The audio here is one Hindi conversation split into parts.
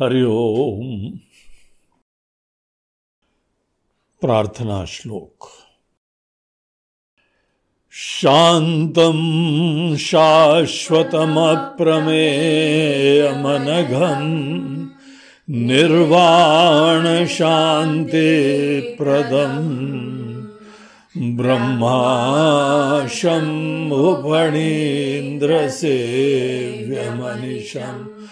हरि ओम। प्रार्थना श्लोक। शान्तं शाश्वतमप्रमेयमनघम् निर्वाणशान्तिप्रदम् ब्रह्माशम्भुफणीन्द्रसेव्यमनिशम्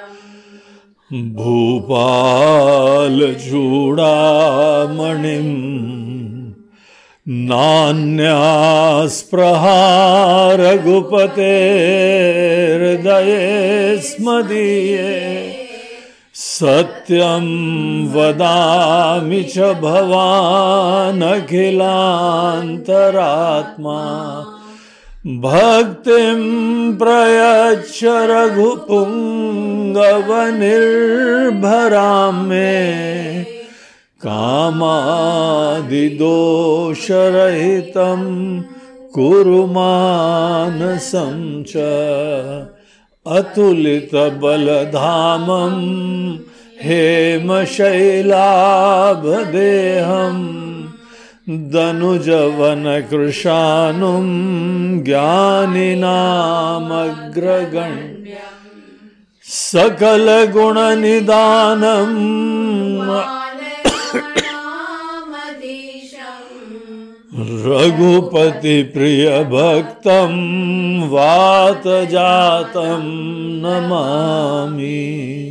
भूपालचूडामणिम् हृदये स्मदीये सत्यं वदामि च भवानखिलान्तरात्मा भक्तिं प्रयच्छ रघुपुङ्गवनिर्भरां मे कामादिदोषरहितं कुरु मानसं च अतुलितबलधामं हेमशैलाभदेहम्। दनुजवनकृशानुं ज्ञानिनामग्रगण्य सकलगुणनिदानम् रघुपतिप्रियभक्तं वातजातं नमामि।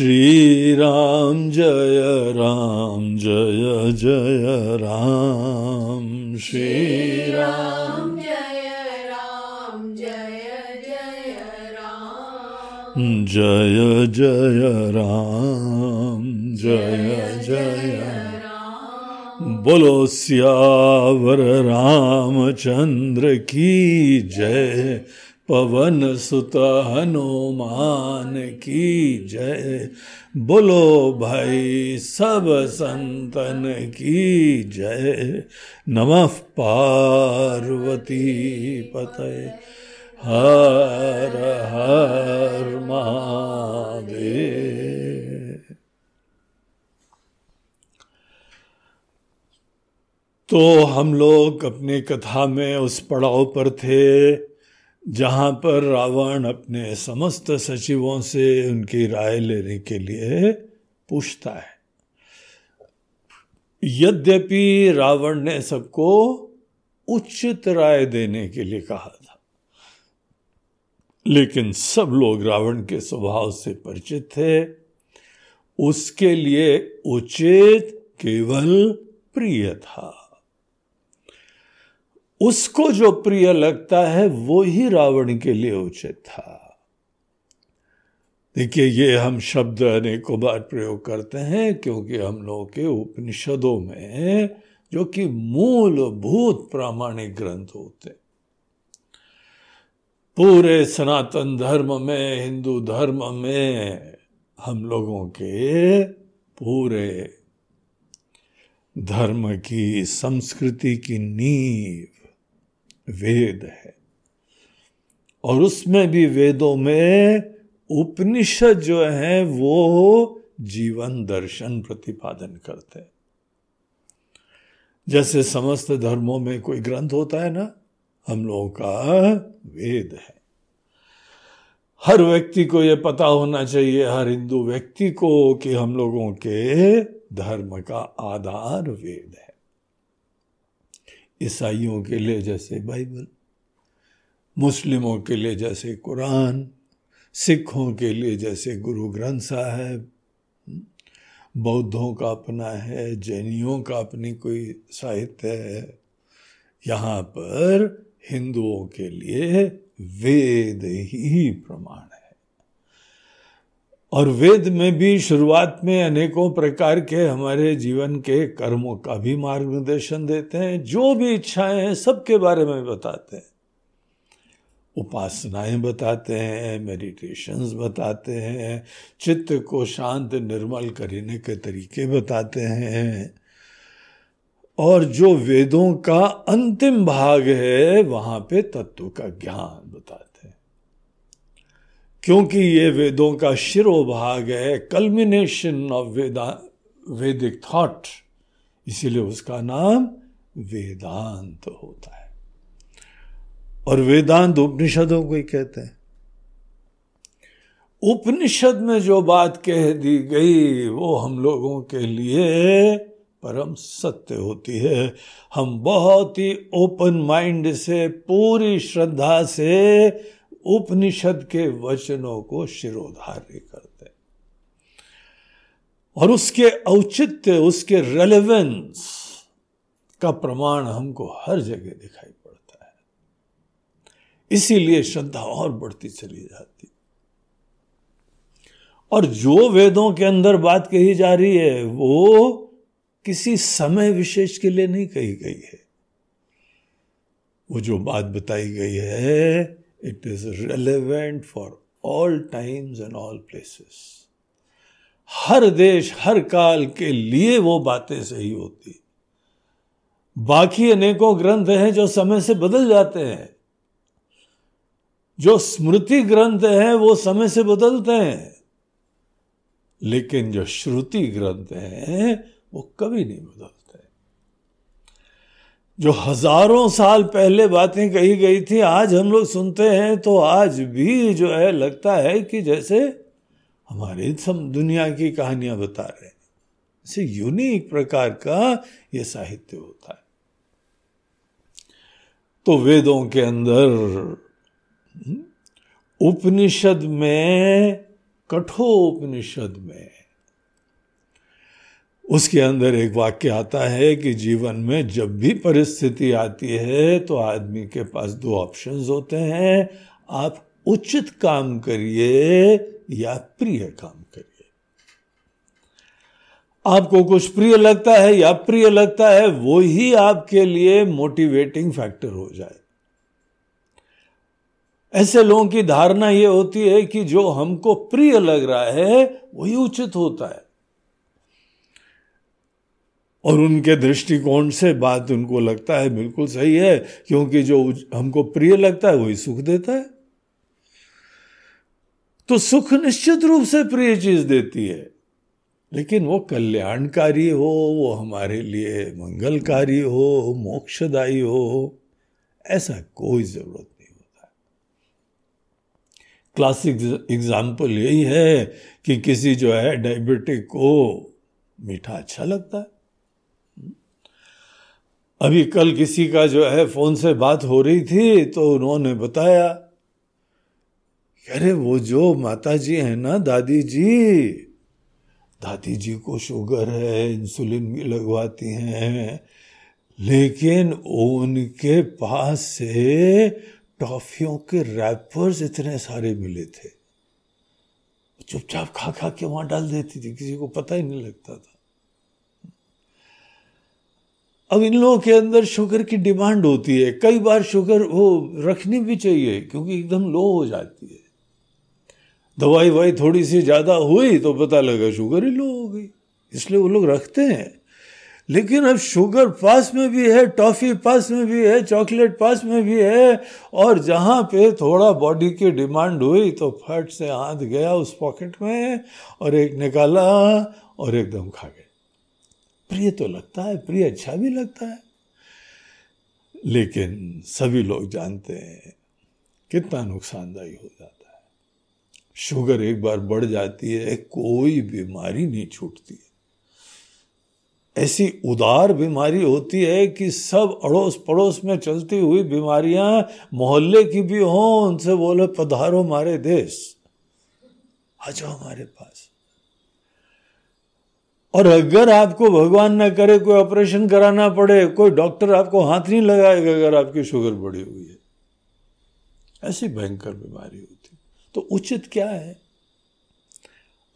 राम जय राम जय जय राम। श्रीराम राम जय राम जय जय राम। जय जय राम जय जय बोलो सियावर रामचंद्र की जय। पवन सुत हनुमान की जय। बोलो भाई सब संतन की जय। नमः पार्वती पते हर हर महादेव। तो हम लोग अपनी कथा में उस पड़ाव पर थे। जहाँ पर रावण अपने समस्त सचिवों से उनकी राय लेने के लिए पूछता है। यद्यपि रावण ने सबको उचित राय देने के लिए कहा था, लेकिन सब लोग रावण के स्वभाव से परिचित थे। उसके लिए उचित केवल प्रिय था। उसको जो प्रिय लगता है, वो ही रावण के लिए उचित था। देखिए, ये हम शब्द अनेकों बार प्रयोग करते हैं, क्योंकि हम लोगों के उपनिषदों में जो कि मूलभूत प्रामाणिक ग्रंथ होते पूरे सनातन धर्म में, हिंदू धर्म में हम लोगों के पूरे धर्म की, संस्कृति की नींव वेद है। और उसमें भी वेदों में उपनिषद जो है, वो जीवन दर्शन प्रतिपादन करते हैं। जैसे समस्त धर्मों में कोई ग्रंथ होता है ना, हम लोगों का वेद है। हर व्यक्ति को यह पता होना चाहिए, हर हिंदू व्यक्ति को, कि हम लोगों के धर्म का आधार वेद है। ईसाइयों के लिए जैसे बाइबल, मुस्लिमों के लिए जैसे कुरान, सिखों के लिए जैसे गुरु ग्रंथ साहब, बौद्धों का अपना है, जैनियों का अपनी कोई साहित्य है। यहाँ पर हिंदुओं के लिए वेद ही प्रमाण और वेद में भी शुरुआत में अनेकों प्रकार के हमारे जीवन के कर्मों का भी मार्गदर्शन देते हैं, जो भी इच्छाएँ हैं, सबके बारे में बताते हैं। उपासनाएँ बताते हैं, मेडिटेशंस बताते हैं, चित्त को शांत, निर्मल करने के तरीके बताते हैं। और जो वेदों का अंतिम भाग है, वहाँ पे तत्व का ज्ञान। क्योंकि ये वेदों का शिरो भाग है कल्मिनेशन ऑफ़ वेदा वैदिक थॉट इसीलिए उसका नाम वेदांत होता है। और वेदांत उपनिषदों को ही कहते हैं। उपनिषद में जो बात कह दी गई, वो हम लोगों के लिए परम सत्य होती है। हम बहुत ही ओपन माइंड से, पूरी श्रद्धा से उपनिषद के वचनों को शिरोधार्य करते हैं। और उसके औचित्य, उसके रेलेवेंस का प्रमाण हमको हर जगह दिखाई पड़ता है। इसीलिए श्रद्धा और बढ़ती चली जाती। और जो वेदों के अंदर बात कही जा रही है, वो किसी समय विशेष के लिए नहीं कही गई है। वो जो बात बताई गई है it is relevant for all times and all places हर देश, हर काल के लिए वो बातें सही होती। बाकी अनेकों ग्रंथ हैं जो समय से बदल जाते हैं। जो स्मृति ग्रंथ है, वो समय से बदलते हैं। लेकिन जो श्रुति ग्रंथ हैं, वो कभी नहीं बदलते। जो हज़ारों साल पहले बातें कही गई थी, आज हम लोग सुनते हैं तो आज भी जो है, लगता है कि जैसे हमारे दुनिया की कहानियाँ बता रहे हैं। यूनिक प्रकार का ये साहित्य होता है। तो वेदों के अंदर, उपनिषद में कठोर उपनिषद में उसके अंदर एक वाक्य आता है कि जीवन में जब भी परिस्थिति आती है तो आदमी के पास दो ऑप्शंस होते हैं। आप उचित काम करिए या प्रिय काम करिए। आपको कुछ प्रिय लगता है या प्रिय लगता है, वो ही आपके लिए मोटिवेटिंग फैक्टर हो जाए। ऐसे लोगों की धारणा यह होती है कि जो हमको प्रिय लग रहा है, वही उचित होता है। और उनके दृष्टिकोण से बात उनको लगता है बिल्कुल सही है, क्योंकि जो हमको प्रिय लगता है, वही सुख देता है। तो सुख निश्चित रूप से प्रिय चीज़ देती है, लेकिन वो कल्याणकारी हो, वो हमारे लिए मंगलकारी हो, मोक्षदायी हो, ऐसा कोई ज़रूरत नहीं होता। क्लासिक एग्ज़ाम्पल यही है कि किसी जो है डायबिटिक को मीठा अच्छा लगता है। अभी कल किसी का जो है फ़ोन से बात हो रही थी तो उन्होंने बताया अरे वो जो माता जी है ना दादी जी दादी जी को शुगर है इंसुलिन भी लगवाती हैं, लेकिन उनके पास से टॉफियों के रैपर्स इतने सारे मिले थे। चुपचाप खा खा के वहाँ डाल देती थी, किसी को पता ही नहीं लगता था। अब इन लोगों के अंदर शुगर की डिमांड होती है। कई बार शुगर वो रखनी भी चाहिए, क्योंकि एकदम लो हो जाती है। दवाई वाई थोड़ी सी ज़्यादा हुई तो पता लगा शुगर ही लो हो गई, इसलिए वो लोग रखते हैं। लेकिन अब शुगर पास में भी है, टॉफ़ी पास में भी है, चॉकलेट पास में भी है, और जहाँ पे थोड़ा बॉडी की डिमांड हुई तो फट से हाथ गया उस पॉकेट में, और एक निकाला और एकदम खा गए प्रिय तो लगता है, प्रिय अच्छा भी लगता है। लेकिन सभी लोग जानते हैं कितना नुकसानदायी हो जाता है। शुगर एक बार बढ़ जाती है, कोई बीमारी नहीं छूटती। है ऐसी उदार बीमारी होती है कि सब अड़ोस पड़ोस में चलती हुई बीमारियाँ मोहल्ले की भी हों, उनसे बोले, पधारो हमारे देश, आ जाओ हमारे पास। और अगर आपको भगवान ना करे, कोई ऑपरेशन कराना पड़े, कोई डॉक्टर आपको हाथ नहीं लगाएगा अगर आपकी शुगर बढ़ी हुई है। ऐसी भयंकर बीमारी होती तो उचित क्या है?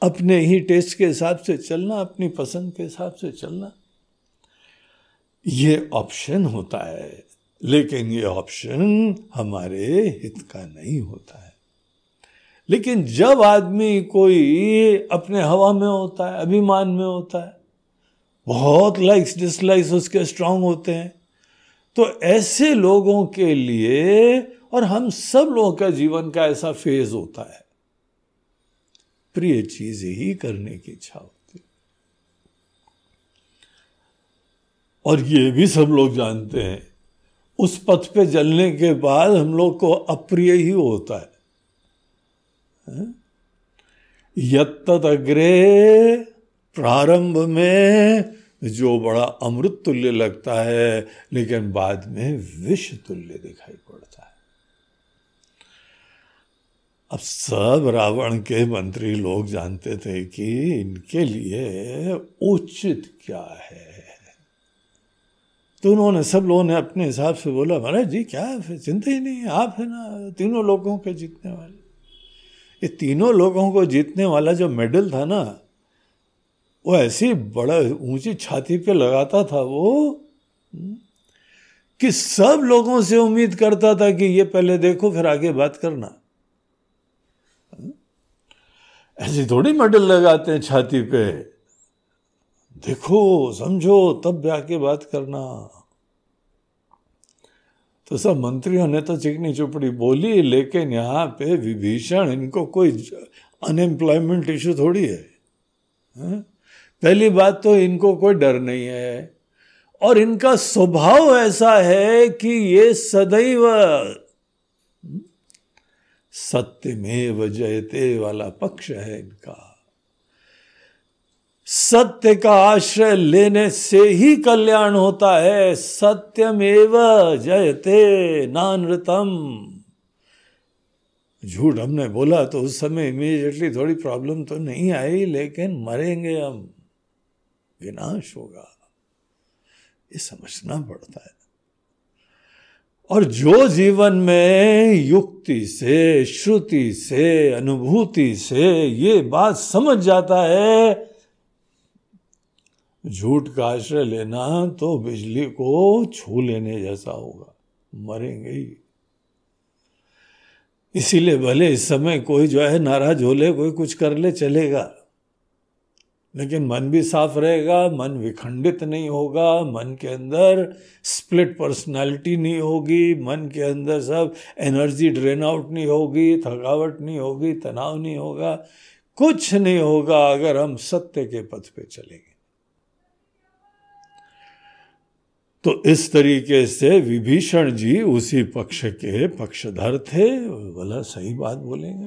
अपने ही टेस्ट के हिसाब से चलना, अपनी पसंद के हिसाब से चलना। ये ऑप्शन होता है, लेकिन ये ऑप्शन हमारे हित का नहीं होता। लेकिन जब आदमी कोई अपने हवा में होता है अभिमान में होता है बहुत लाइक्स डिसलाइक्स उसके स्ट्रांग होते हैं तो ऐसे लोगों के लिए और हम सब लोगों का जीवन का ऐसा फ़ेज़ होता है। प्रिय चीज़ ही करने की इच्छा होती और ये भी सब लोग जानते हैं उस पथ पे जलने के बाद हम लोग को अप्रिय ही होता है, यत्त अग्रे प्रारंभ में जो बड़ा अमृत तुल्य लगता है, लेकिन बाद में विष तुल्य दिखाई पड़ता है। अब सब रावण के मंत्री लोग जानते थे कि इनके लिए उचित क्या है। तो उन्होंने, सब लोगों ने अपने हिसाब से बोला, महाराज जी, क्या है? चिंता ही नहीं, आप है ना, तीनों लोगों के जीतने वाले। ये तीनों लोगों को जीतने वाला जो मेडल था ना वो ऐसी बड़ा ऊँची छाती पे लगाता था वो हम्म, कि सब लोगों से उम्मीद करता था कि ये पहले देखो फिर आगे बात करना। ऐसी थोड़ी मेडल लगाते हैं छाती पे। देखो समझो तब भी आके बात करना। तो सब मंत्रियों ने तो चिकनी चुपड़ी बोली, लेकिन यहाँ पे विभीषण, इनको कोई अनएम्प्लॉयमेंट इशू थोड़ी है, हा? पहली बात तो इनको कोई डर नहीं है, और इनका स्वभाव ऐसा है कि ये सदैव, सत्यमेव जयते वाला पक्ष है इनका सत्य का आश्रय लेने से ही कल्याण होता है। सत्यमेव जयते नानृतम। झूठ हमने बोला तो उस समय इमीडिएटली थोड़ी प्रॉब्लम तो नहीं आई, लेकिन मरेंगे हम। विनाश होगा। ये समझना पड़ता है। और जो जीवन में युक्ति से, श्रुति से, अनुभूति से ये बात समझ जाता है झूठ का आश्रय लेना तो बिजली को छू लेने जैसा होगा। मरेंगे ही। इसीलिए भले इस समय कोई जो है नाराज़ हो ले कोई कुछ कर ले, चलेगा। लेकिन मन भी साफ़ रहेगा, मन विखंडित नहीं होगा, मन के अंदर स्प्लिट पर्सनालिटी नहीं होगी, मन के अंदर सब एनर्जी ड्रेन आउट नहीं होगी, थकावट नहीं होगी, तनाव नहीं होगा, कुछ नहीं होगा अगर हम सत्य के पथ पे चलेंगे। तो इस तरीके से विभीषण जी उसी पक्ष के पक्षधर थे, बोला, सही बात बोलेंगे।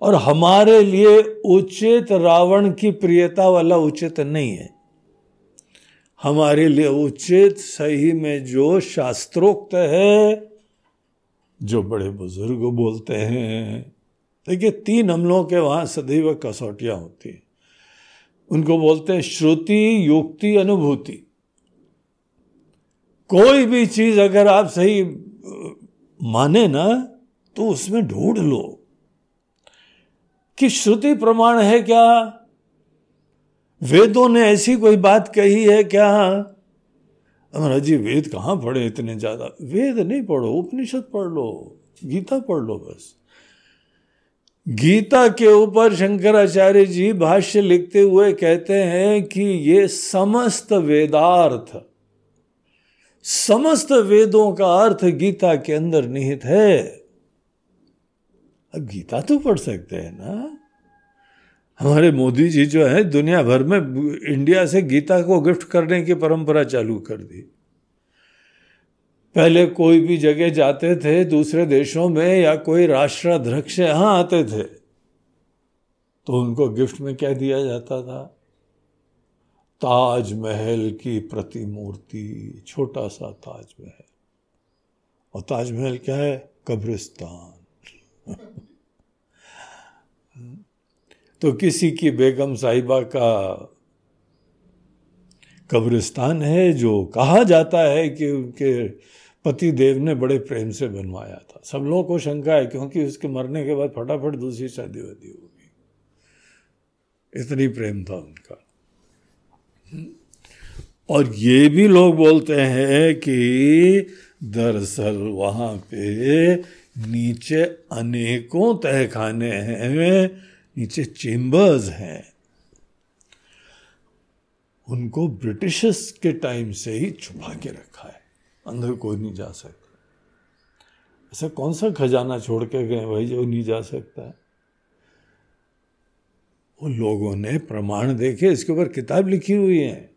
और हमारे लिए उचित रावण की प्रियता वाला उचित नहीं है। हमारे लिए उचित सही में जो शास्त्रोक्त है, जो बड़े बुज़ुर्ग बोलते हैं। देखिए, तीन हमलों के वहाँ सदैव कसौटियाँ होती हैं। उनको बोलते हैं श्रुति, युक्ति, अनुभूति। कोई भी चीज़ अगर आप सही माने ना तो उसमें ढूंढ लो कि श्रुति प्रमाण है क्या? वेदों ने ऐसी कोई बात कही है क्या? हमारा जी, वेद कहाँ पढ़े इतने ज़्यादा? वेद नहीं पढ़ो, उपनिषद पढ़ लो, गीता पढ़ लो बस। गीता के ऊपर शंकराचार्य जी भाष्य लिखते हुए कहते हैं कि ये समस्त वेदार्थ समस्त वेदों का अर्थ गीता के अंदर निहित है। अब गीता तो पढ़ सकते हैं ना। हमारे मोदी जी जो है, दुनिया भर में इंडिया से गीता को गिफ्ट करने की परंपरा चालू कर दी। पहले कोई भी जगह जाते थे, दूसरे देशों में या कोई राष्ट्राध्यक्ष यहाँ आते थे तो उनको गिफ्ट में क्या दिया जाता था? ताजमहल की प्रतिमूर्ति, छोटा सा ताजमहल। और ताजमहल क्या है? कब्रिस्तान। तो किसी की बेगम साहिबा का कब्रिस्तान है जो कहा जाता है कि उनके पति देव ने बड़े प्रेम से बनवाया था। सब लोगों को शंका है, क्योंकि उसके मरने के बाद फटाफट दूसरी शादी वादी होगी। इतनी प्रेम था उनका। और ये भी लोग बोलते हैं कि दरअसल वहाँ पे नीचे अनेकों तहखाने हैं, नीचे चेम्बर्स हैं। उनको ब्रिटिशर्स के टाइम से ही छुपा के रखा है। अंदर कोई नहीं जा सकता। ऐसा कौन सा खजाना छोड़ के गए भाई जो नहीं जा सकता? वो लोगों ने प्रमाण देखे, इसके ऊपर किताब लिखी हुई है।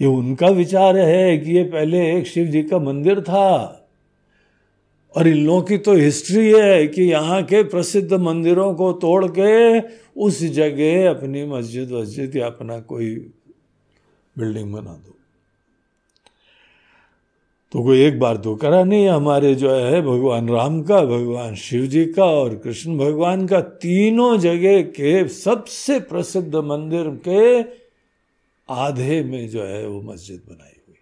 ये उनका विचार है कि ये पहले एक शिव जी का मंदिर था। और इन लोगों की तो हिस्ट्री है कि यहाँ के प्रसिद्ध मंदिरों को तोड़ के उस जगह अपनी मस्जिद वस्जिद या अपना कोई बिल्डिंग बना दो। तो कोई एक बार तो करा नहीं, हमारे जो है भगवान राम का, भगवान शिव जी का और कृष्ण भगवान का तीनों जगह के सबसे प्रसिद्ध मंदिर के आधे में जो है वो मस्जिद बनाई हुई।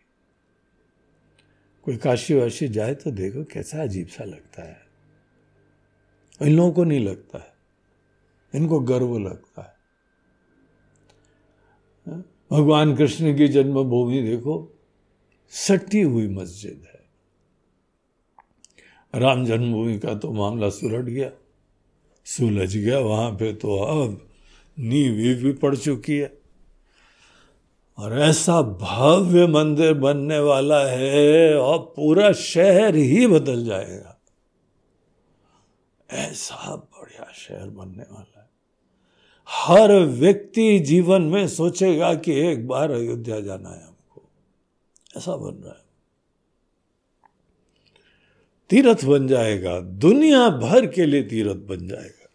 कोई काशी वाशी जाए तो देखो कैसा अजीब सा लगता है। इन लोगों को नहीं लगता है। इनको गर्व लगता है। हाँ? भगवान कृष्ण की जन्मभूमि देखो। सटी हुई मस्जिद है। राम जन्मभूमि का तो मामला सुलट गया, सुलझ गया, वहाँ पे तो अब नींव भी पड़ चुकी है। और ऐसा भव्य मंदिर बनने वाला है, और पूरा शहर ही बदल जाएगा। ऐसा बढ़िया शहर बनने वाला है। हर व्यक्ति जीवन में सोचेगा कि एक बार अयोध्या जाना है। ऐसा बन रहा है। तीर्थ बन जाएगा, दुनिया भर के लिए तीर्थ बन जाएगा।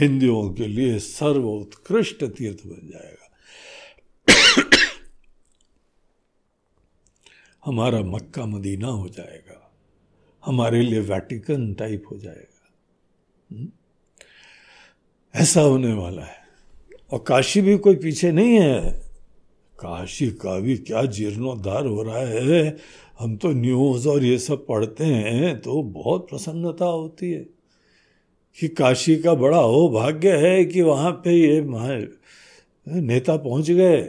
हिंदुओं के लिए सर्वोत्कृष्ट तीर्थ बन जाएगा। हमारा मक्का मदीना हो जाएगा। हमारे लिए वैटिकन टाइप हो जाएगा। हम्म? ऐसा होने वाला है। और काशी भी कोई पीछे नहीं है। काशी का भी क्या जीर्णोद्धार हो रहा है? हम तो न्यूज़ और ये सब पढ़ते हैं तो बहुत प्रसन्नता होती है कि काशी का बड़ा हो भाग्य है कि वहाँ पे ये नेता पहुँच गए।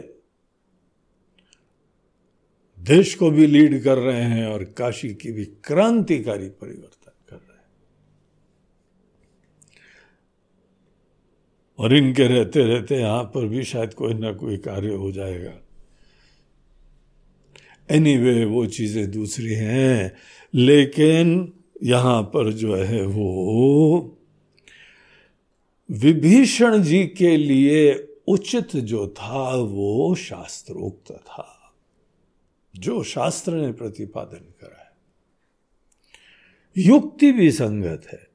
देश को भी लीड कर रहे हैं और काशी की भी क्रांतिकारी परिवर्तन कर रहे हैं और इनके रहते रहते यहाँ पर भी शायद कोई ना कोई कार्य हो जाएगा। एनीवे anyway, वो चीज़ें दूसरी हैं लेकिन यहाँ पर जो है वो विभीषण जी के लिए उचित जो था वो शास्त्रोक्त था जो शास्त्र ने प्रतिपादन करा है। युक्ति भी संगत है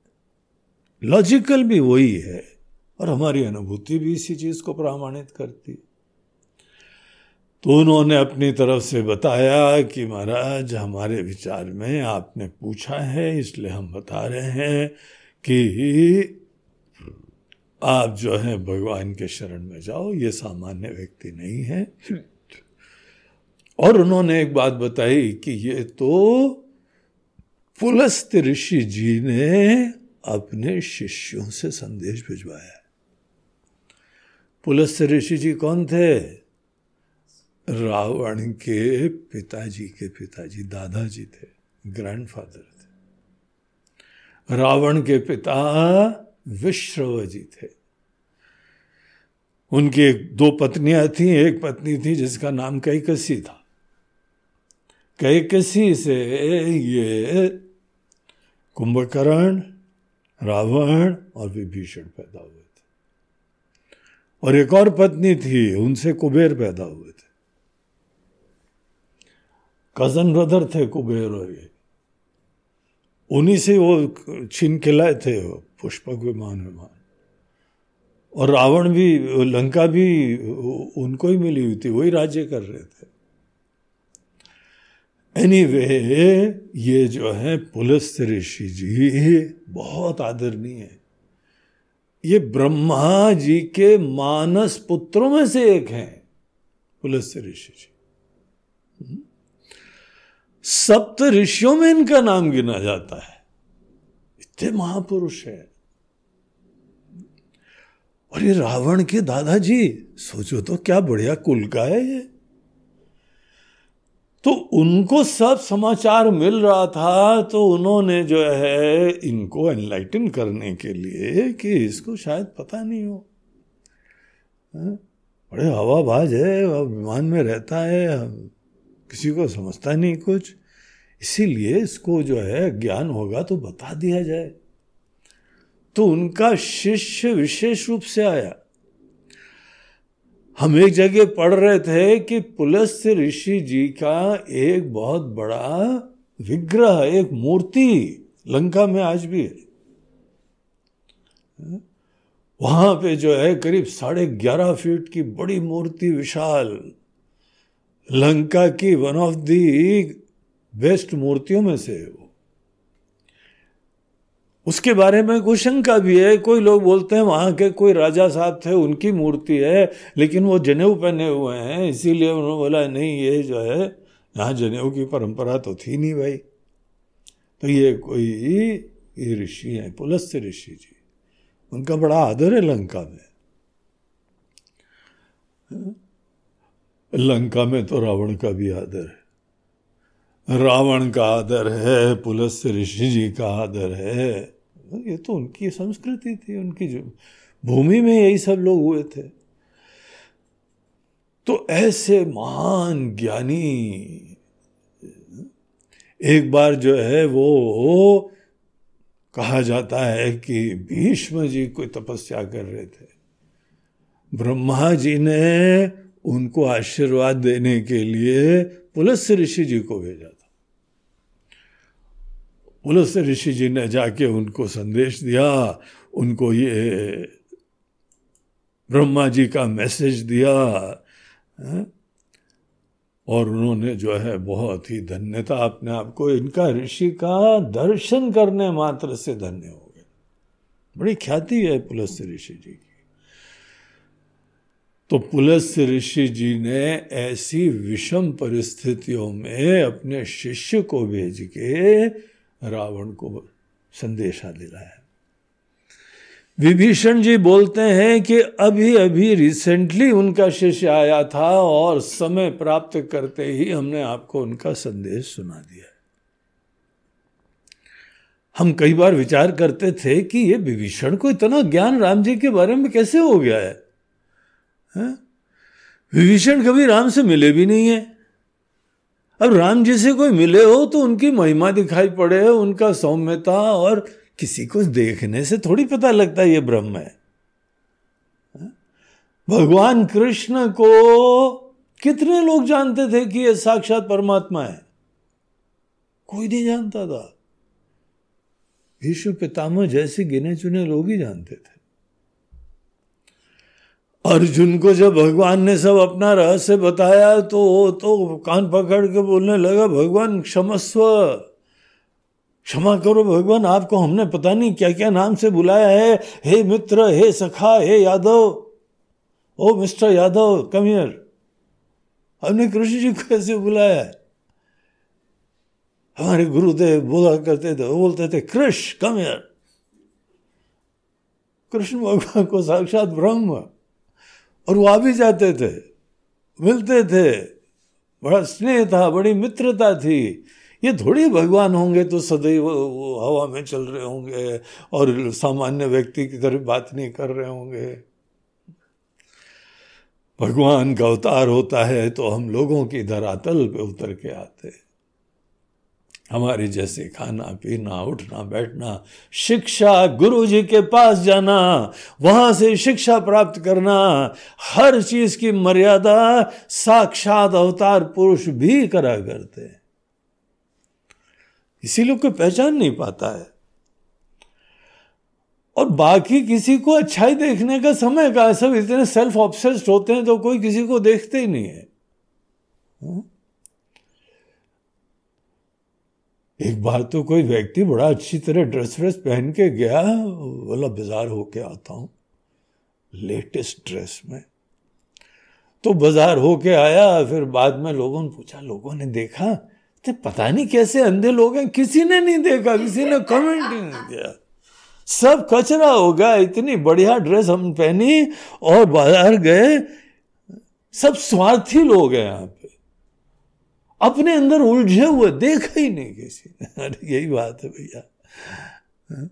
लॉजिकल भी वही है। और हमारी अनुभूति भी इसी चीज़ को प्रमाणित करती। तो उन्होंने अपनी तरफ़ से बताया कि महाराज, हमारे विचार में आपने पूछा है, इसलिए हम बता रहे हैं कि आप जो है भगवान के शरण में जाओ, ये सामान्य व्यक्ति नहीं है। और उन्होंने एक बात बताई कि ये तो पुलस्त ऋषि जी ने अपने शिष्यों से संदेश भिजवाया। पुलस्त ऋषि जी कौन थे? रावण के पिताजी के पिताजी, दादाजी थे ग्रैंडफादर थे। रावण के पिता विश्रव जी थे। उनकी दो पत्नियाँ थी, एक पत्नी थी जिसका नाम कैकसी था। कैकसी से ये कुंभकर्ण, रावण और विभीषण पैदा हुए। और एक और पत्नी थी उनसे कुबेर पैदा हुए थे। कज़न ब्रदर थे कुबेर और ये। उन्हीं से वो छीन के लाए थे पुष्पक विमान विमान। और रावण भी लंका भी उनको ही मिली हुई थी वही राज्य कर रहे थे। एनीवे anyway, ये जो है पुलस्त ऋषि जी बहुत आदरणीय है। ये ब्रह्मा जी के मानस पुत्रों में से एक हैं। पुलस्त ऋषि जी। सप्त ऋषियों में इनका नाम गिना जाता है। इतने महापुरुष है। और ये रावण के दादाजी, सोचो तो क्या बढ़िया कुल का है ये। तो उनको सब समाचार मिल रहा था तो उन्होंने जो है इनको एनलाइटन करने के लिए कि इसको शायद पता नहीं हो। हाँ? बड़े हवाबाज है विमान में रहता है किसी को समझता नहीं कुछ। इसीलिए इसको जो है ज्ञान होगा तो बता दिया जाए। तो उनका शिष्य विशेष रूप से आया। हम एक जगह पढ़ रहे थे कि पुलस्य ऋषि जी का एक बहुत बड़ा विग्रह, एक मूर्ति लंका में आज भी है। वहाँ पे जो है करीब साढ़े ग्यारह फीट की बड़ी मूर्ति विशाल, लंका की वन ऑफ़ दी बेस्ट मूर्तियों में से उसके बारे में कोई शंका भी है, कोई लोग बोलते हैं वहाँ के कोई राजा साहब थे, उनकी मूर्ति है, लेकिन वो जनेऊ पहने हुए हैं, इसीलिए उन्होंने बोला, नहीं, ये जो है, यहाँ जनेऊ की परंपरा तो थी नहीं भाई। तो ये कोई, ये ऋषि है पुलस्य ऋषि जी। उनका बड़ा आदर है लंका में। लंका में तो रावण का भी आदर है। रावण का आदर है पुलस्य ऋषि जी का आदर है। ये तो उनकी संस्कृति थी, उनकी जो भूमि में यही सब लोग हुए थे। तो ऐसे महान ज्ञानी, एक बार जो है वो कहा जाता है कि भीष्म जी कोई तपस्या कर रहे थे। ब्रह्मा जी ने उनको आशीर्वाद देने के लिए पुलस्य ऋषि जी को भेजा था। पुलस्य ऋषि जी ने जाके उनको संदेश दिया, उनको ये ब्रह्मा जी का मैसेज दिया, है? और उन्होंने जो है बहुत ही धन्यता अपने आप को इनका ऋषि का दर्शन करने मात्र से धन्य हो गए। बड़ी ख्याति है पुलस्य ऋषि जी की। तो पुलस्य ऋषि जी ने ऐसी विषम परिस्थितियों में अपने शिष्य को भेज के रावण को संदेशा दिलाया। विभीषण जी बोलते हैं कि अभी अभी रिसेंटली उनका शिष्य आया था और समय प्राप्त करते ही हमने आपको उनका संदेश सुना दिया। हम कई बार विचार करते थे कि ये विभीषण को इतना ज्ञान राम जी के बारे में कैसे हो गया है? विभीषण कभी राम से मिले भी नहीं है। अब राम जी से कोई मिले हो तो उनकी महिमा दिखाई पड़े, उनका सौम्यता और किसी को देखने से थोड़ी पता लगता है ये ब्रह्म है? भगवान कृष्ण को कितने लोग जानते थे कि ये साक्षात परमात्मा है? कोई नहीं जानता था। विश्व पितामह जैसे गिने चुने लोग ही जानते थे। अर्जुन को जब भगवान ने सब अपना रहस्य बताया तो तो कान पकड़ के बोलने लगा, भगवान क्षमस्व क्षमा करो भगवान, आपको हमने पता नहीं क्या क्या नाम से बुलाया है। हे मित्र, हे सखा, हे Yadav. Oh mister Yadav come here हमने कृष्ण जी को कैसे बुलाया है। हमारे गुरुदेव बोला करते थे वो बोलते थे, कृष्ण कम यार कृष्ण भगवान को साक्षात ब्रह्म। और वो आ भी जाते थे, मिलते थे। बड़ा स्नेह था, बड़ी मित्रता थी। ये थोड़ी भगवान होंगे तो सदैव वो हवा में चल रहे होंगे और सामान्य व्यक्ति की तरह बात नहीं कर रहे होंगे। भगवान का अवतार होता है तो हम लोगों की धरातल पे उतर के आते हैं। हमारे जैसे खाना, पीना, उठना, बैठना, शिक्षा गुरु जी के पास जाना, वहाँ से शिक्षा प्राप्त करना, हर चीज़ की मर्यादा साक्षात अवतार पुरुष भी करा करते हैं इसी लोग को पहचान नहीं पाता है और बाकी किसी को अच्छाई देखने का समय का सब इतने सेल्फ ऑब्सेस्ड होते हैं तो कोई किसी को देखते ही नहीं है हुँ? एक बार तो कोई व्यक्ति बड़ा अच्छी तरह ड्रेस व्रेस पहन के गया बोला बाज़ार होके आता हूँ, लेटेस्ट ड्रेस में। तो बाज़ार होके आया, फिर बाद में लोगों ने पूछा, लोगों ने देखा? तो पता नहीं कैसे अंधे लोग हैं, किसी ने नहीं देखा, किसी ने कमेंट ही नहीं किया सब कचरा हो गया, इतनी बढ़िया ड्रेस हम पहनी और बाज़ार गए, सब स्वार्थी लोग हैं यहाँ पे। अपने अंदर उलझे हुए देखा ही नहीं किसी ने। अरे, यही बात है भैया। हाँ?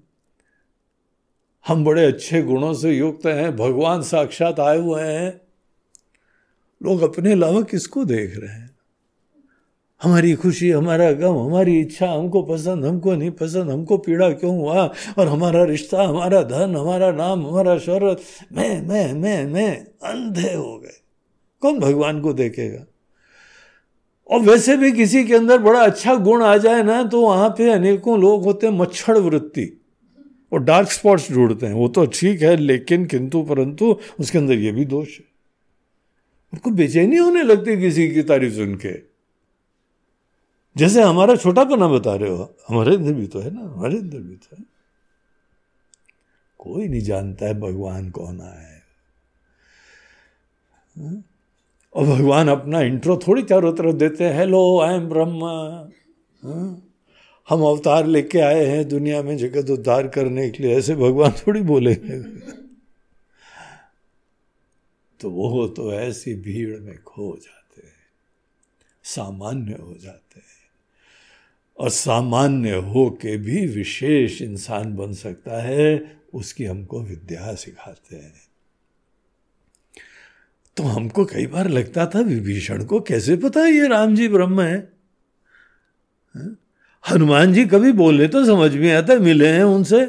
हम बड़े अच्छे गुणों से युक्त हैं, भगवान साक्षात आए हुए हैं। लोग अपने अलावा किसको देख रहे हैं? हमारी खुशी, हमारा गम, हमारी इच्छा हमको पसंद, हमको नहीं पसंद, हमको पीड़ा क्यों हुआ? और हमारा रिश्ता, हमारा धन, हमारा नाम, हमारा शौहरत, मैं मैं मैं मैं, अंधे हो गए। कौन भगवान को देखेगा? और वैसे भी किसी के अंदर बड़ा अच्छा गुण आ जाए ना तो वहाँ पे अनेकों लोग होते हैं मच्छर वृत्ति। और डार्क स्पॉट्स ढूंढते हैं। वो तो ठीक है, लेकिन किंतु परंतु उसके अंदर ये भी दोष है। उनको बेचैनी होने लगती किसी की तारीफ़ सुन के। जैसे हमारा छोटा छोटापना बता रहे हो, हमारे अंदर भी तो है ना, हमारे अंदर भी तो है। कोई नहीं जानता है भगवान कौन आया है। हाँ? और भगवान अपना इंट्रो थोड़ी चारों तरफ़ देते हैं हेलो आई एम ब्रह्मा हम अवतार लेके आए हैं दुनिया में जगत उद्धार करने के लिए, ऐसे भगवान थोड़ी बोलेंगे तो वो तो ऐसी भीड़ में खो जाते हैं, सामान्य हो जाते हैं। और सामान्य हो के भी विशेष इंसान बन सकता है, उसकी हमको विद्या सिखाते हैं। तो हमको कई बार लगता था, विभीषण को कैसे पता है ये राम जी ब्रह्म है? हाँ? हनुमान जी कभी बोले तो समझ में आता, मिले हैं उनसे?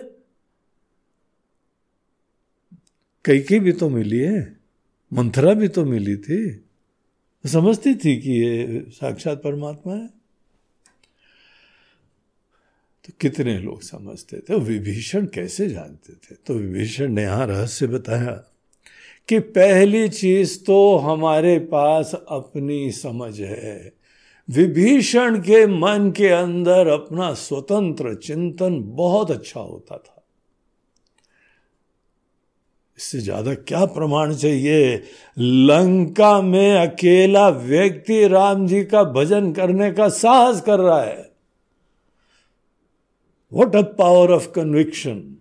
कई की भी तो मिली है, मंथरा भी तो मिली थी। समझती थी कि ये साक्षात परमात्मा है। तो कितने लोग समझते थे, विभीषण कैसे जानते थे? तो विभीषण ने यहाँ रहस्य बताया। कि पहली चीज़ तो हमारे पास अपनी समझ है। विभीषण के मन के अंदर अपना स्वतंत्र चिंतन बहुत अच्छा होता था। इससे ज़्यादा क्या प्रमाण चाहिए? लंका में अकेला व्यक्ति राम जी का भजन करने का साहस कर रहा है। What a power of conviction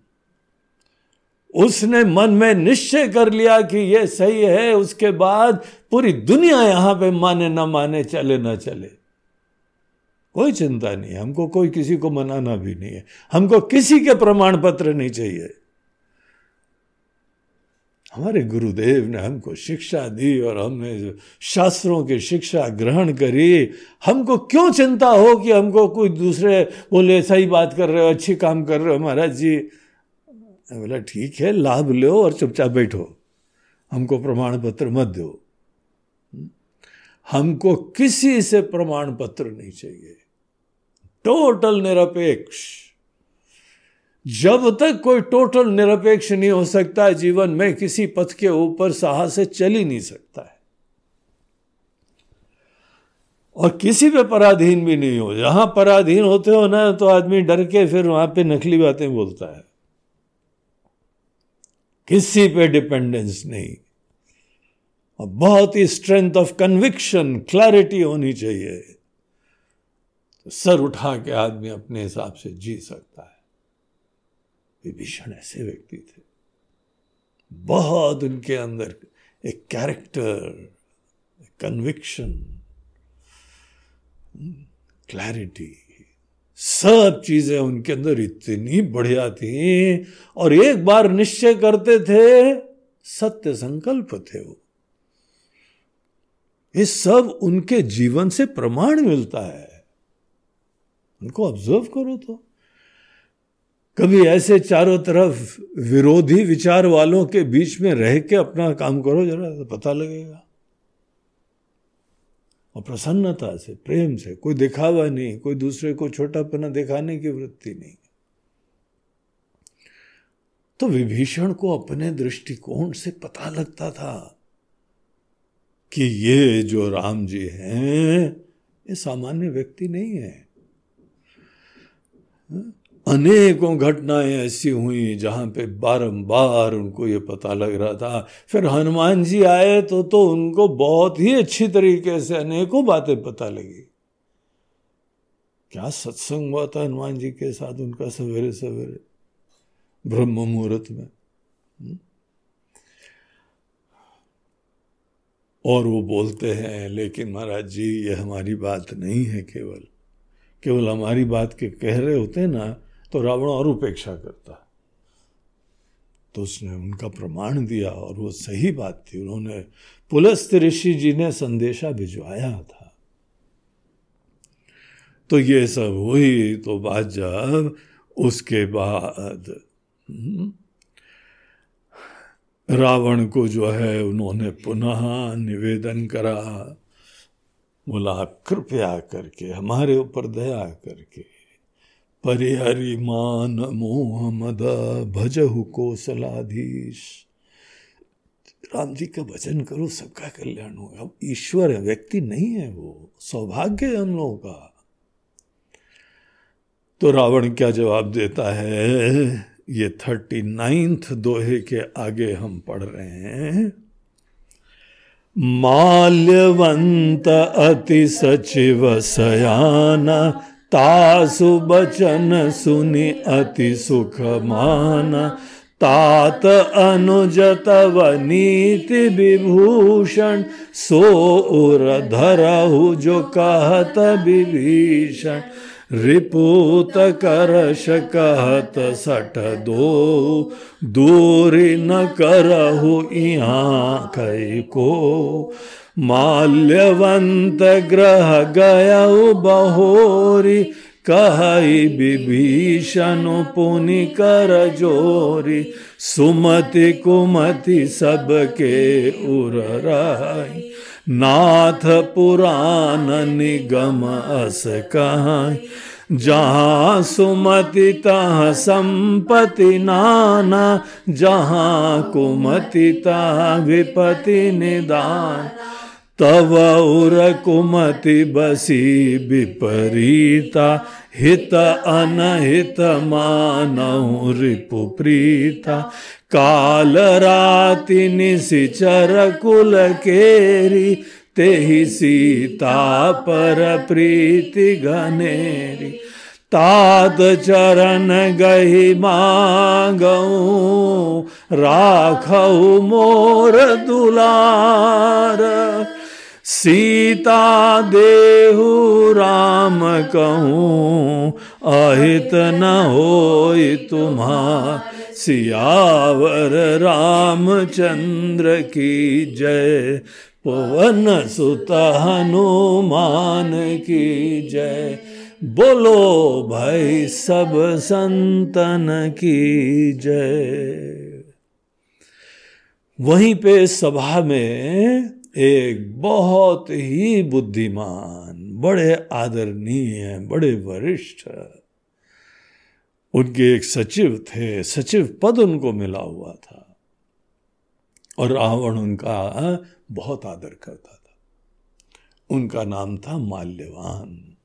उसने मन में निश्चय कर लिया कि यह सही है, उसके बाद पूरी दुनिया यहाँ पे माने ना माने, चले ना चले। कोई चिंता नहीं है हमको कोई किसी को मनाना भी नहीं है। हमको किसी के प्रमाण पत्र नहीं चाहिए। हमारे गुरुदेव ने हमको शिक्षा दी और हमने शास्त्रों की शिक्षा ग्रहण करी। हमको क्यों चिंता हो कि हमको कोई दूसरे बोले, सही बात कर रहे हो, अच्छी काम कर रहे हो, महाराज जी? बोला, ठीक है, लाभ लो और चुपचाप बैठो। हमको प्रमाण पत्र मत दो। हमको किसी से प्रमाण पत्र नहीं चाहिए। टोटल निरपेक्ष। जब तक कोई टोटल निरपेक्ष नहीं हो सकता है जीवन में किसी पथ के ऊपर साहस से चल ही नहीं सकता है। और किसी पे पराधीन भी नहीं हो। जहाँ पराधीन होते हो ना तो आदमी डर के फिर वहाँ पे नकली बातें बोलता है। किसी पे डिपेंडेंस नहीं। और बहुत ही स्ट्रेंथ ऑफ़ कन्विक्शन क्लैरिटी होनी चाहिए। तो सर उठा के आदमी अपने हिसाब से जी सकता है। विभीषण ऐसे व्यक्ति थे। बहुत उनके अंदर एक कैरेक्टर कन्विक्शन क्लैरिटी सब चीज़ें उनके अंदर इतनी बढ़िया थी, और एक बार निश्चय करते थे, सत्य संकल्प थे वो। ये सब उनके जीवन से प्रमाण मिलता है। उनको ऑब्ज़र्व करो तो। कभी ऐसे चारों तरफ़ विरोधी विचार वालों के बीच में रह के अपना काम करो, जरा पता लगेगा। और प्रसन्नता से, प्रेम से, कोई दिखावा नहीं, कोई दूसरे को छोटा छोटापना दिखाने की वृत्ति नहीं। तो विभीषण को अपने दृष्टिकोण से पता लगता था कि ये जो राम जी हैं, ये सामान्य व्यक्ति नहीं है। अनेकों घटनाएँ ऐसी हुई जहाँ पे बारंबार उनको ये पता लग रहा था। फिर हनुमान जी आए तो तो उनको बहुत ही अच्छी तरीके से अनेकों बातें पता लगी। क्या सत्संग हुआ था हनुमान जी के साथ उनका सवेरे सवेरे, ब्रह्म मुहूर्त में? हम्म? और वो बोलते हैं, लेकिन महाराज जी, ये हमारी बात नहीं है केवल। केवल हमारी बात के कह रहे होते ना तो रावण और उपेक्षा करता। तो उसने उनका प्रमाण दिया और वो सही बात थी। उन्होंने पुलस्त ऋषि जी ने संदेशा भिजवाया था। तो ये सब हुई तो बात जब उसके बाद हम्म, रावण को जो है उन्होंने पुनः निवेदन करा बोला कृपया करके हमारे ऊपर दया करके परिहरि मान मोह मद भजहु सलाधीश राम जी का भजन करो, सबका कल्याण होगा अब ईश्वर है व्यक्ति नहीं है वो, सौभाग्य है हम लोगों का। तो रावण क्या जवाब देता है? ये थर्टी नाइन्थ दोहे के आगे हम पढ़ रहे हैं। माल्यवंत अति सचिव सयाना तासु बचन सुनि अति सुख माना तात अनुजत नीति विभूषण, सो उर धरहु जो कहत विभीषण। रिपूत करश कहत सट दो, दूरी न करहु यहाँ कई को। माल्यवंत ग्रह गय बहोरी कही विभीषण पुनि कर जोरी, सुमति कुमति सबके उर रही नाथ पुराण निगम अस कहाँ, जहाँ सुमति तह संपति नाना, जहाँ कुमति तह विपति निदान। तव उर कुमति बसी विपरीता, हित अनहित मानऊ रिपु प्रीता। काल राति निशिचर कुल केरी, तेहि सीता पर प्रीति घनेरी। ताद चरण गही मांगऊ, राखऊ मोर दुलार। सीता देहु राम कहूँ, अहित न हो तुम्हार। सियावर रामचंद्र की जय, पवन सुत हनुमान की जय। बोलो भाई सब संतन की जय। वहीं पे सभा में एक बहुत ही बुद्धिमान, बड़े आदरणीय, बड़े वरिष्ठ। उनके एक सचिव थे, सचिव पद उनको मिला हुआ था। और रावण उनका बहुत आदर करता था। उनका नाम था माल्यवान।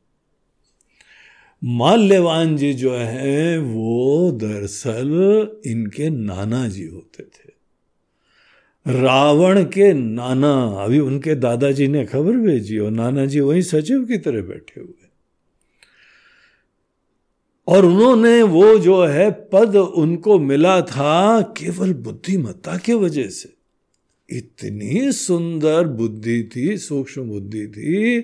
माल्यवान जी जो है, वो दरअसल इनके नाना जी होते थे। रावण के नाना, अभी उनके दादाजी ने खबर भेजी और नाना जी वही सचिव की तरह बैठे हुए। और उन्होंने वो जो है पद उनको मिला था केवल बुद्धिमत्ता के वजह से। इतनी सुंदर बुद्धि थी, सूक्ष्म बुद्धि थी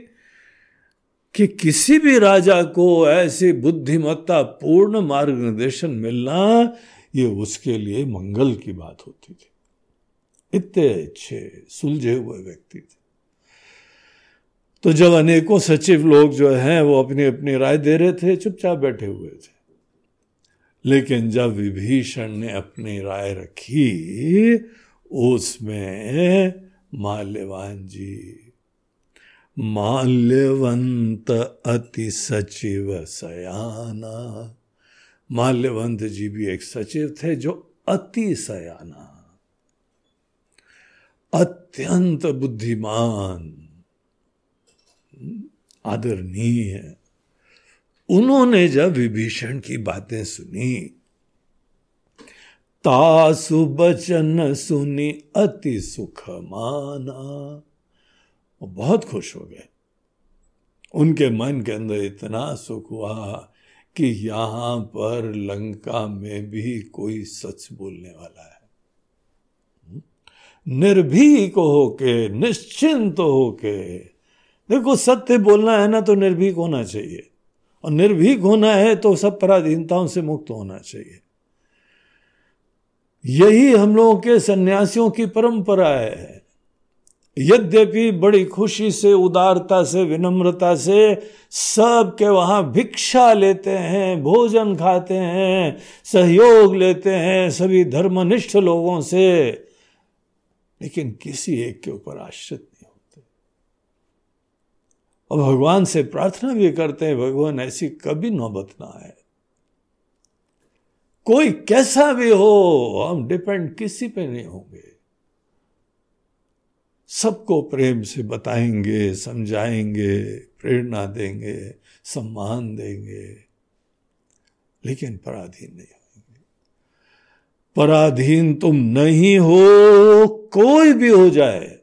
कि किसी भी राजा को ऐसी बुद्धिमत्ता पूर्ण मार्गदर्शन मिलना, ये उसके लिए मंगल की बात होती थी। इतने अच्छे, सुलझे हुए व्यक्ति थे। तो जब अनेकों सचिव लोग जो हैं, वो अपनी अपनी राय दे रहे थे, चुपचाप बैठे हुए थे। लेकिन जब विभीषण ने अपनी राय रखी, उसमें माल्यवान जी, माल्यवंत अति सचिव सयाना, माल्यवंत जी भी एक सचिव थे जो अति सयाना। अत्यंत बुद्धिमान, आदरणीय। है उन्होंने जब विभीषण की बातें सुनी, तासु बचन सुनी अति सुख माना वो बहुत खुश हो गए। उनके मन के अंदर इतना सुख हुआ कि यहाँ पर लंका में भी कोई सच बोलने वाला है। निर्भीक होके, निश्चिंत होके। देखो, सत्य बोलना है ना तो निर्भीक होना चाहिए। और निर्भीक होना है तो सब पराधीनताओं से मुक्त होना चाहिए। यही हम लोगों के सन्यासियों की परंपरा है। यद्यपि बड़ी खुशी से, उदारता से, विनम्रता से सब के वहाँ भिक्षा लेते हैं, भोजन खाते हैं, सहयोग लेते हैं सभी धर्मनिष्ठ लोगों से। लेकिन किसी एक के ऊपर आश्रित नहीं होते। और भगवान से प्रार्थना भी करते हैं, भगवान, ऐसी कभी नौबत ना आए। कोई कैसा भी हो, हम डिपेंड किसी पे नहीं होंगे। सबको प्रेम से बताएँगे, समझाएँगे, प्रेरणा देंगे, सम्मान देंगे, लेकिन पराधीन नहीं पराधीन तुम नहीं हो, कोई भी हो जाए।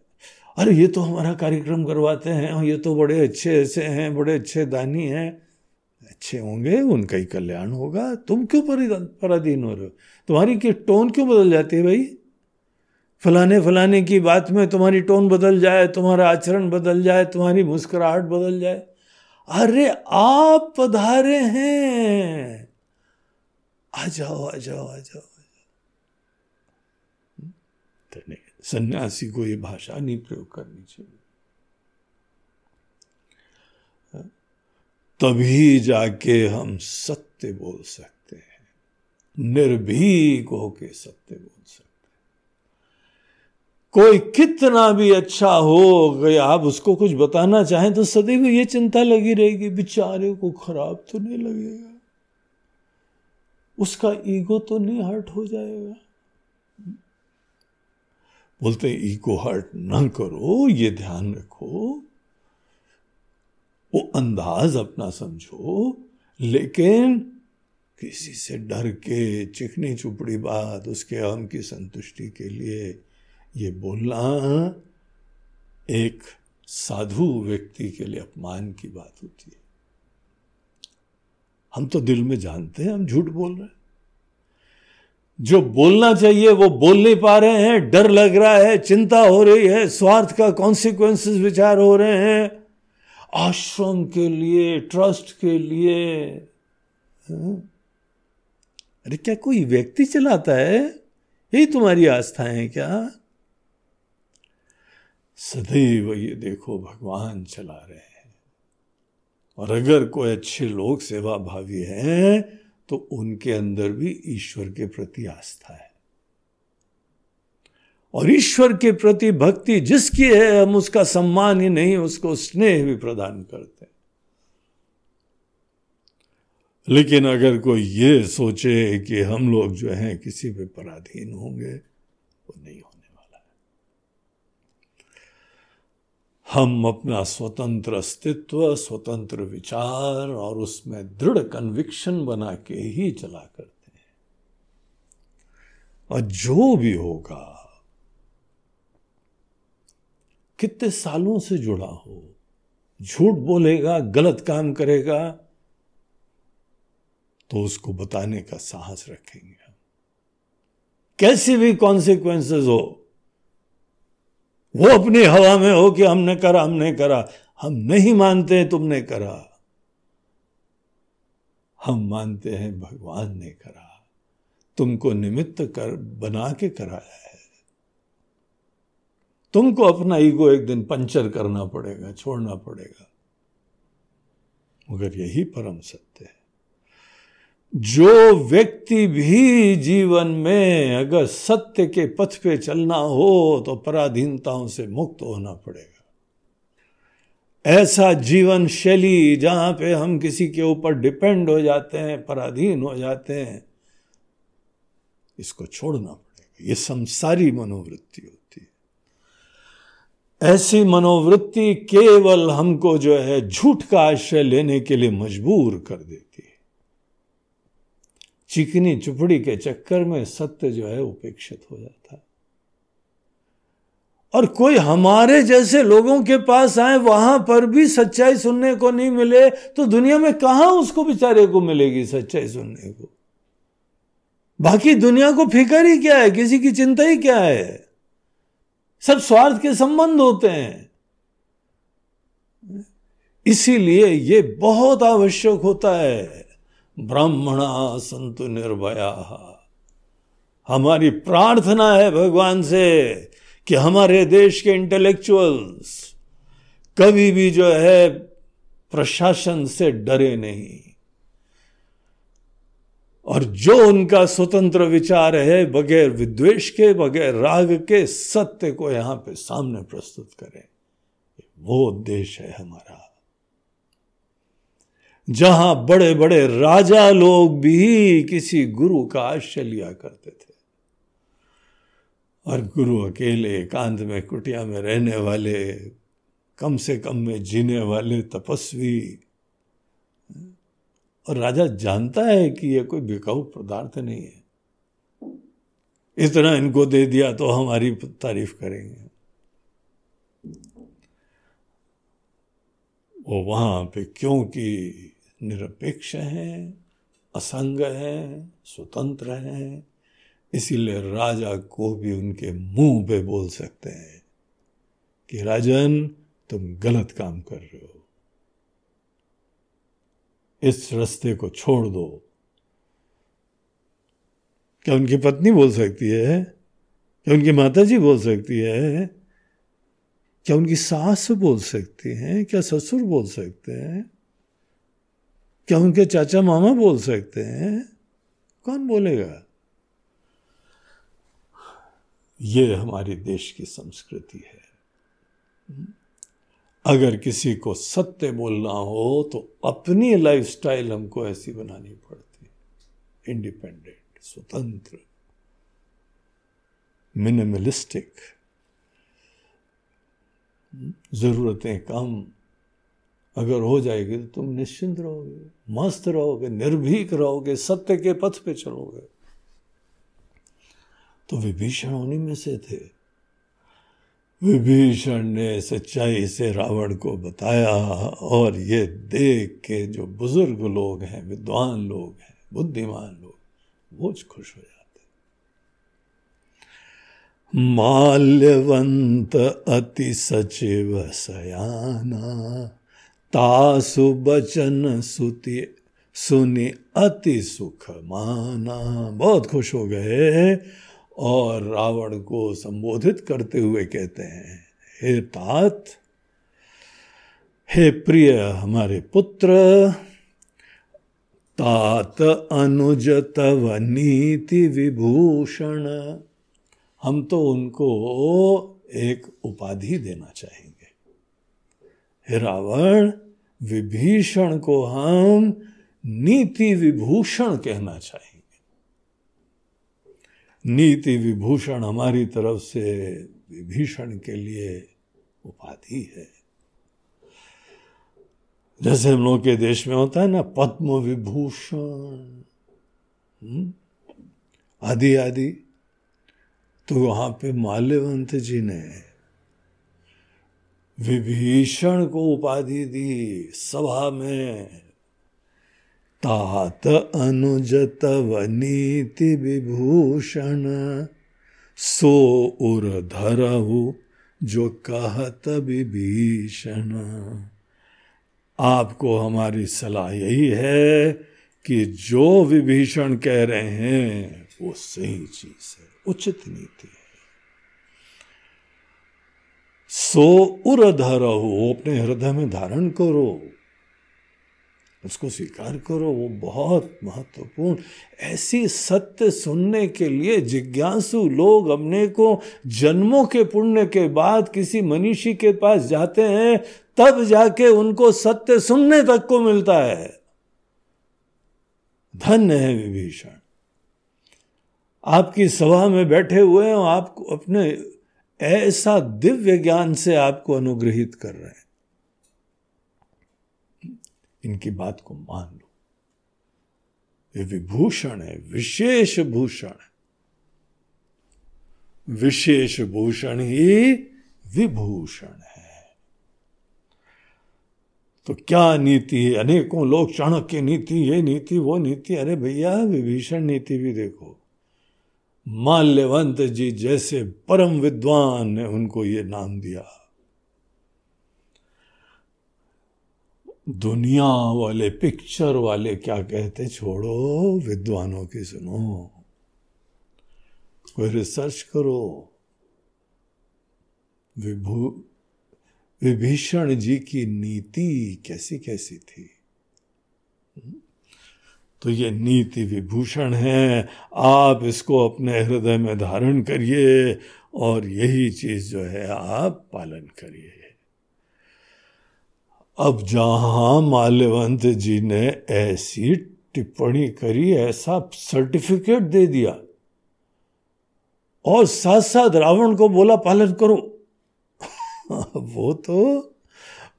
अरे, ये तो हमारा कार्यक्रम करवाते हैं, ये तो बड़े अच्छे ऐसे हैं, बड़े अच्छे दानी हैं। अच्छे होंगे, उनका ही कल्याण होगा। तुम क्यों पराधीन हो रहे हो? तुम्हारी की टोन क्यों बदल जाती है भाई? फलाने फलाने की बात में तुम्हारी टोन बदल जाए, तुम्हारा आचरण बदल जाए, तुम्हारी मुस्कुराहट बदल जाए। अरे, आप पधारे हैं। आ जाओ आ जाओ आ जाओ। नहीं सन्यासी को ये भाषा नहीं प्रयोग करनी चाहिए। तभी जाके हम सत्य बोल सकते हैं। निर्भीक होके सत्य बोल सकते हैं। कोई कितना भी अच्छा हो गया आप उसको कुछ बताना चाहें तो सदैव ये चिंता लगी रहेगी, बेचारे को खराब तो नहीं लगेगा। उसका ईगो तो नहीं हर्ट हो जाएगा। बोलते ईगो हर्ट ना करो, ये ध्यान रखो। वो अंदाज अपना समझो, लेकिन किसी से डर के, चिकनी चुपड़ी बात, उसके अहम की संतुष्टि के लिए ये बोलना एक साधु व्यक्ति के लिए अपमान की बात होती है। हम तो दिल में जानते हैं, हम झूठ बोल रहे हैं। जो बोलना चाहिए, वो बोल नहीं पा रहे हैं, डर लग रहा है, चिंता हो रही है, स्वार्थ का कॉन्सिक्वेंसेस विचार हो रहे हैं। आश्रम के लिए ट्रस्ट के लिए हाँ? अरे क्या कोई व्यक्ति चलाता है? यही तुम्हारी आस्था है क्या? सदैव ये देखो, भगवान चला रहे हैं। और अगर कोई अच्छे लोग सेवा भावी हैं तो उनके अंदर भी ईश्वर के प्रति आस्था है। और ईश्वर के प्रति भक्ति जिसकी है, हम उसका सम्मान ही नहीं, उसको स्नेह भी प्रदान करते हैं। लेकिन अगर कोई ये सोचे कि हम लोग जो हैं किसी पे पराधीन होंगे वो नहीं हो हम अपना स्वतंत्र अस्तित्व, स्वतंत्र विचार और उसमें दृढ़ कन्विक्शन बना के ही चला करते हैं। और जो भी होगा, कितने सालों से जुड़ा हो, झूठ बोलेगा, गलत काम करेगा तो उसको बताने का साहस रखेंगे कैसी भी कॉन्सिक्वेंसेस हो वो अपनी हवा में हो कि हमने करा हमने करा। हम नहीं मानते हैं तुमने करा। हम मानते हैं भगवान ने करा। तुमको निमित्त कर, बना के कराया है। तुमको अपना ईगो एक दिन पंचर करना पड़ेगा, छोड़ना पड़ेगा। मगर यही परम सत्य है। जो व्यक्ति भी जीवन में अगर सत्य के पथ पे चलना हो तो पराधीनताओं से मुक्त होना पड़ेगा। ऐसा जीवन शैली जहाँ पे हम किसी के ऊपर डिपेंड हो जाते हैं, पराधीन हो जाते हैं, इसको छोड़ना पड़ेगा। ये संसारी मनोवृत्ति होती है। ऐसी मनोवृत्ति केवल हमको जो है झूठ का आश्रय लेने के लिए मजबूर कर देती है। चिकनी चुपड़ी के चक्कर में सत्य जो है उपेक्षित हो जाता है। और कोई हमारे जैसे लोगों के पास आए, वहाँ पर भी सच्चाई सुनने को नहीं मिले तो दुनिया में कहाँ उसको बेचारे को मिलेगी सच्चाई सुनने को? बाकी दुनिया को फ़िक्र ही क्या है? किसी की चिंता ही क्या है? सब स्वार्थ के संबंध होते हैं। इसीलिए ये बहुत आवश्यक होता है। ब्राह्मणा संतु निर्भया। हमारी प्रार्थना है भगवान से कि हमारे देश के इंटेलेक्चुअल्स कभी भी जो है प्रशासन से डरे नहीं। और जो उनका स्वतंत्र विचार है, बगैर विद्वेश के, बगैर राग के, सत्य को यहाँ पे सामने प्रस्तुत करें। वो उद्देश्य है हमारा। जहाँ बड़े बड़े राजा लोग भी किसी गुरु का आश्रय लिया करते थे। और गुरु अकेले एकांत में कुटिया में रहने वाले, कम से कम में जीने वाले तपस्वी। और राजा जानता है कि यह कोई बिकाऊ पदार्थ नहीं है। इतना इनको दे दिया तो हमारी तारीफ़ करेंगे। वो वहाँ पे क्योंकि निरपेक्ष हैं, असंग हैं, स्वतंत्र हैं, इसीलिए राजा को भी उनके मुँह पे बोल सकते हैं कि, राजन, तुम गलत काम कर रहे हो। इस रास्ते को छोड़ दो। क्या उनकी पत्नी बोल सकती है? क्या उनकी माता जी बोल सकती है? क्या उनकी सास बोल सकती हैं? क्या ससुर बोल सकते हैं? क्या उनके चाचा मामा बोल सकते हैं? कौन बोलेगा? ये हमारे देश की संस्कृति है। अगर किसी को सत्य बोलना हो तो अपनी लाइफस्टाइल हमको ऐसी बनानी पड़ती इंडिपेंडेंट स्वतंत्र मिनिमलिस्टिक जरूरतें कम अगर हो जाएगी तो तुम निश्चिंत रहोगे। मस्त रहोगे, निर्भीक रहोगे, सत्य के पथ पे चलोगे। तो विभीषण उन्हीं में से थे। विभीषण ने सच्चाई से रावण को बताया, और ये देख के जो बुज़ुर्ग लोग हैं, विद्वान लोग हैं, बुद्धिमान लोग, वो खुश हो जाते। माल्यवंत अति सचिव सयाना तासु बचन सुति, सुनी अति सुख माना। बहुत खुश हो गए और रावण को संबोधित करते हुए कहते हैं, हे तात, हे प्रिय हमारे पुत्र, तात अनुज तव नीति विभूषण, हम तो उनको एक उपाधि देना चाहेंगे। हे रावण विभीषण को हम नीति विभूषण कहना चाहेंगे नीति विभूषण हमारी तरफ़ से विभीषण के लिए उपाधि है जैसे हम लोग के देश में होता है ना, पद्म विभूषण हम्म? आदि आदि तो वहाँ पे माल्यवंत जी ने विभीषण को उपाधि दी सभा में। तात अनुज तव नीति विभूषण, सो उर धरहु जो कहत विभीषण। आपको हमारी सलाह यही है कि जो विभीषण कह रहे हैं, वो सही चीज़ है, उचित नीति है। सो उर धरहु अपने हृदय में धारण करो। उसको स्वीकार करो, वो बहुत महत्वपूर्ण। ऐसी सत्य सुनने के लिए जिज्ञासु लोग अपने को जन्मों के पुण्य के बाद किसी मनीषी के पास जाते हैं, तब जाके उनको सत्य सुनने तक को मिलता है। धन्य है विभीषण। आपकी सभा में बैठे हुए हैं, आप अपने ऐसा दिव्य ज्ञान से आपको अनुग्रहित कर रहे हैं। इनकी बात को मान लो। ये विभूषण है, विशेष भूषण है। विशेष भूषण ही विभूषण है। तो क्या नीति है? अनेकों लोग चाणक्य नीति, ये नीति, वो नीति, अरे भैया, विभीषण नीति भी देखो। माल्यवंत जी जैसे परम विद्वान ने उनको ये नाम दिया। दुनिया वाले, पिक्चर वाले क्या कहते, छोड़ो, विद्वानों की सुनो। कोई रिसर्च करो। विभू, विभीषण जी की नीति कैसी कैसी थी? तो ये नीति विभूषण है। आप इसको अपने हृदय में धारण करिए और यही चीज़ जो है आप पालन करिए। अब जहाँ माल्यवंत जी ने ऐसी टिप्पणी करी, ऐसा सर्टिफिकेट दे दिया और साथ साथ रावण को बोला, पालन करो। वो तो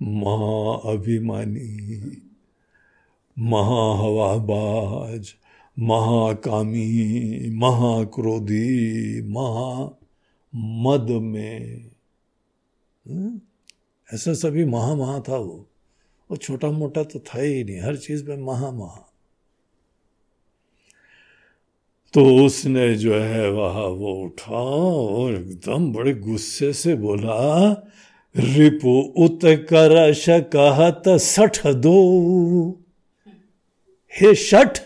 महाअभिमानी महाहवाबाज, महाकामी, महाक्रोधी, महा मद में। हम्म? ऐसा सभी महा महा था वो। वो छोटा मोटा तो था ही नहीं, हर चीज़ में महा महा। तो उसने जो है वह वो उठा और एकदम बड़े गुस्से से बोला, रिपु उत कर कहत सठ दो। हे शठ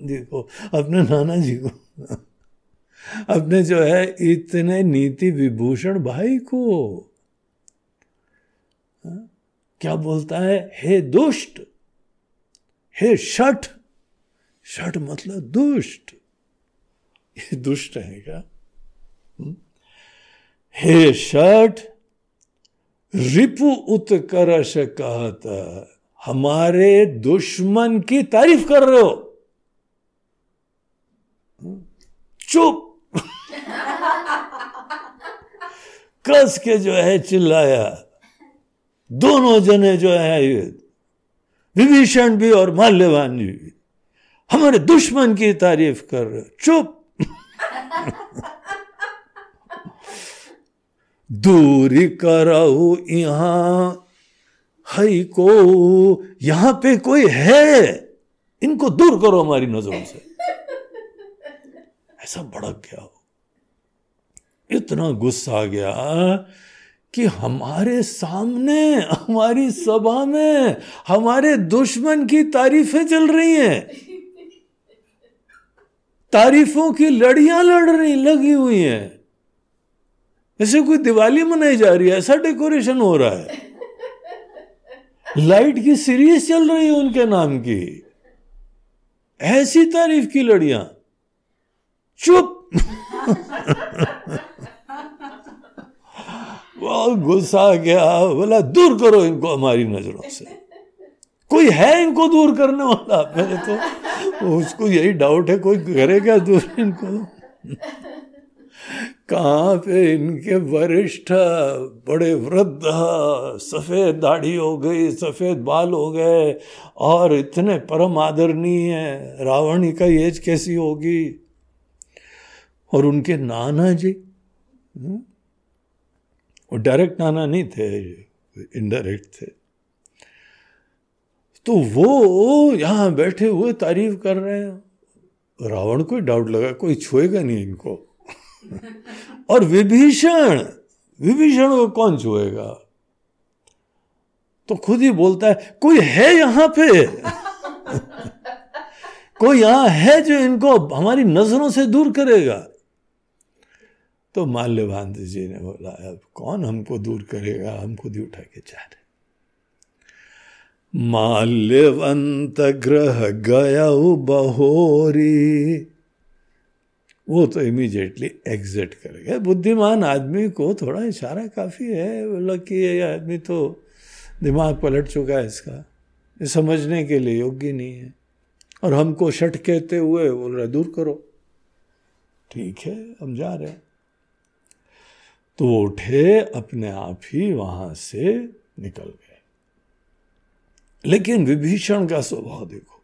जी को, अपने नाना जी को। अपने जो है इतने नीति विभूषण भाई को। क्या बोलता है? हे दुष्ट, हे शठ शठ मतलब दुष्ट। ये दुष्ट है क्या? हम्म? हे शठ रिपु उत्कर्ष कहता हमारे दुश्मन की तारीफ़ कर रहे हो? चुप। कस के जो है चिल्लाया। दोनों जने जो है विभीषण भी और माल्यवान जी भी हमारे दुश्मन की तारीफ़ कर रहे हो। चुप। दूरी करो यहाँ। हई को यहाँ पे कोई है? इनको दूर करो हमारी नज़रों से। ऐसा भड़क गया हो। इतना गुस्सा आ गया कि हमारे सामने, हमारी सभा में, हमारे दुश्मन की तारीफें चल रही हैं। तारीफों की लड़ियाँ लड़ रही, लगी हुई हैं। जैसे कोई दिवाली मनाई जा रही है, ऐसा डेकोरेशन हो रहा है। लाइट की सीरीज़ चल रही है उनके नाम की। ऐसी तारीफ़ की लड़ियाँ। चुप। बहुत गुस्सा गया। बोला दूर करो इनको हमारी नज़रों से। कोई है इनको दूर करने वाला? पहले तो उसको यही डाउट है, कोई करे क्या दूर इनको? कहाँ पे इनके वरिष्ठ, बड़े वृद्ध, सफ़ेद दाढ़ी हो गई, सफ़ेद बाल हो गए, और इतने परम आदरणीय रावण का एज कैसी होगी और उनके नाना जी? हम्म? वो डायरेक्ट नाना नहीं थे इनडायरेक्ट थे तो वो यहाँ बैठे हुए तारीफ़ कर रहे हैं रावण को डाउट लगा, कोई छुएगा नहीं इनको और विभीषण विभीषण को कौन छुएगा? तो खुद ही बोलता है, कोई है यहाँ पे? कोई यहाँ है जो इनको हमारी नज़रों से दूर करेगा? तो माल्यवान जी ने बोला, अब कौन हमको दूर करेगा? हम खुद ही उठा के जा रहे माल्यवंत ग्रह गया बहोरी। वो तो इमीडिएटली एग्जिट कर गया। बुद्धिमान आदमी को थोड़ा इशारा काफ़ी है। बोला कि ये आदमी तो दिमाग पलट चुका है इसका। ये समझने के लिए योग्य नहीं है। और हमको शट कहते हुए बोल रहे दूर करो। ठीक है, हम जा रहे हैं। तो वो उठे, अपने आप ही वहाँ से निकल गए। लेकिन विभीषण का स्वभाव देखो।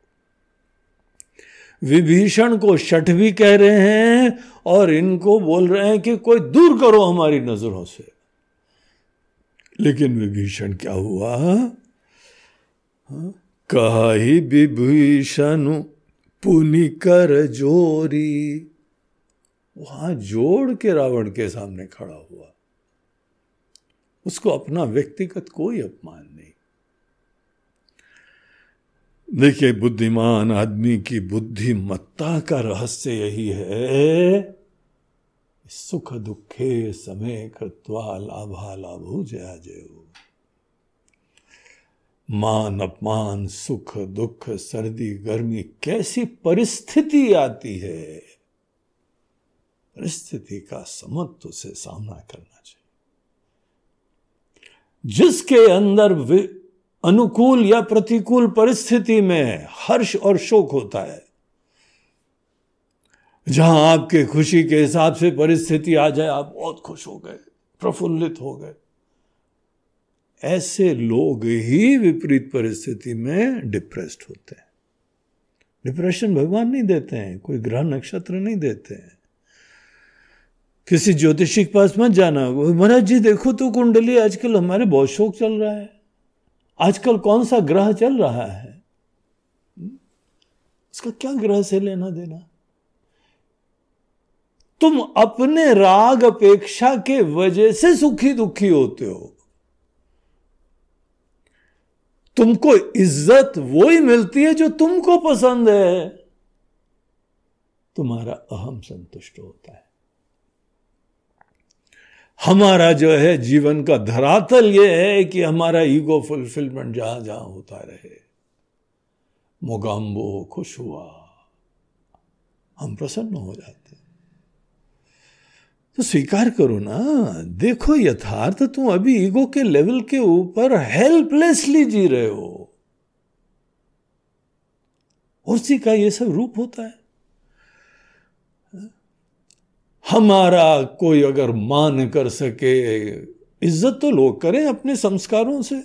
विभीषण को शठ भी कह रहे हैं और इनको बोल रहे हैं कि कोई दूर करो हमारी नज़रों से। लेकिन विभीषण क्या हुआ? कहा ही विभीषण, पुनि कर जोरी। वहाँ जोड़ के रावण के सामने खड़ा हुआ। उसको अपना व्यक्तिगत कोई अपमान नहीं देखिए, बुद्धिमान आदमी की बुद्धिमत्ता का रहस्य यही है, सुख दुखे समय कृत्वा लाभा लाभो जया जय। मान अपमान, सुख दुख, सर्दी गर्मी, कैसी परिस्थिति आती है? परिस्थिति का समत्व से सामना करना चाहिए। जिसके अंदर अनुकूल या प्रतिकूल परिस्थिति में हर्ष और शोक होता है। जहाँ आपके खुशी के हिसाब से परिस्थिति आ जाए, आप बहुत खुश हो गए, प्रफुल्लित हो गए। ऐसे लोग ही विपरीत परिस्थिति में डिप्रेस्ड होते हैं। डिप्रेशन भगवान नहीं देते हैं, कोई ग्रह नक्षत्र नहीं देते हैं। किसी ज्योतिषी के पास मत जाना महाराज जी, देखो तो कुंडली, आजकल हमारे बहुत शोक चल रहा है। आजकल कौन सा ग्रह चल रहा है? उसका क्या ग्रह से लेना देना? तुम अपने राग अपेक्षा के वजह से सुखी दुखी होते हो। तुमको इज़्ज़त वो ही मिलती है जो तुमको पसंद है। तुम्हारा अहम संतुष्ट होता है। हमारा जो है जीवन का धरातल ये है कि हमारा ईगो फुलफिलमेंट जहाँ जहाँ होता रहे। मोगाम्बो, खुश हुआ। हम प्रसन्न हो जाते। तो स्वीकार करो ना, देखो यथार्थ तुम अभी ईगो के लेवल के ऊपर हेल्पलेसली जी रहे हो। उसी का ये सब रूप होता है। हमारा कोई अगर मान कर सके, इज़्ज़त तो लोग करें अपने संस्कारों से।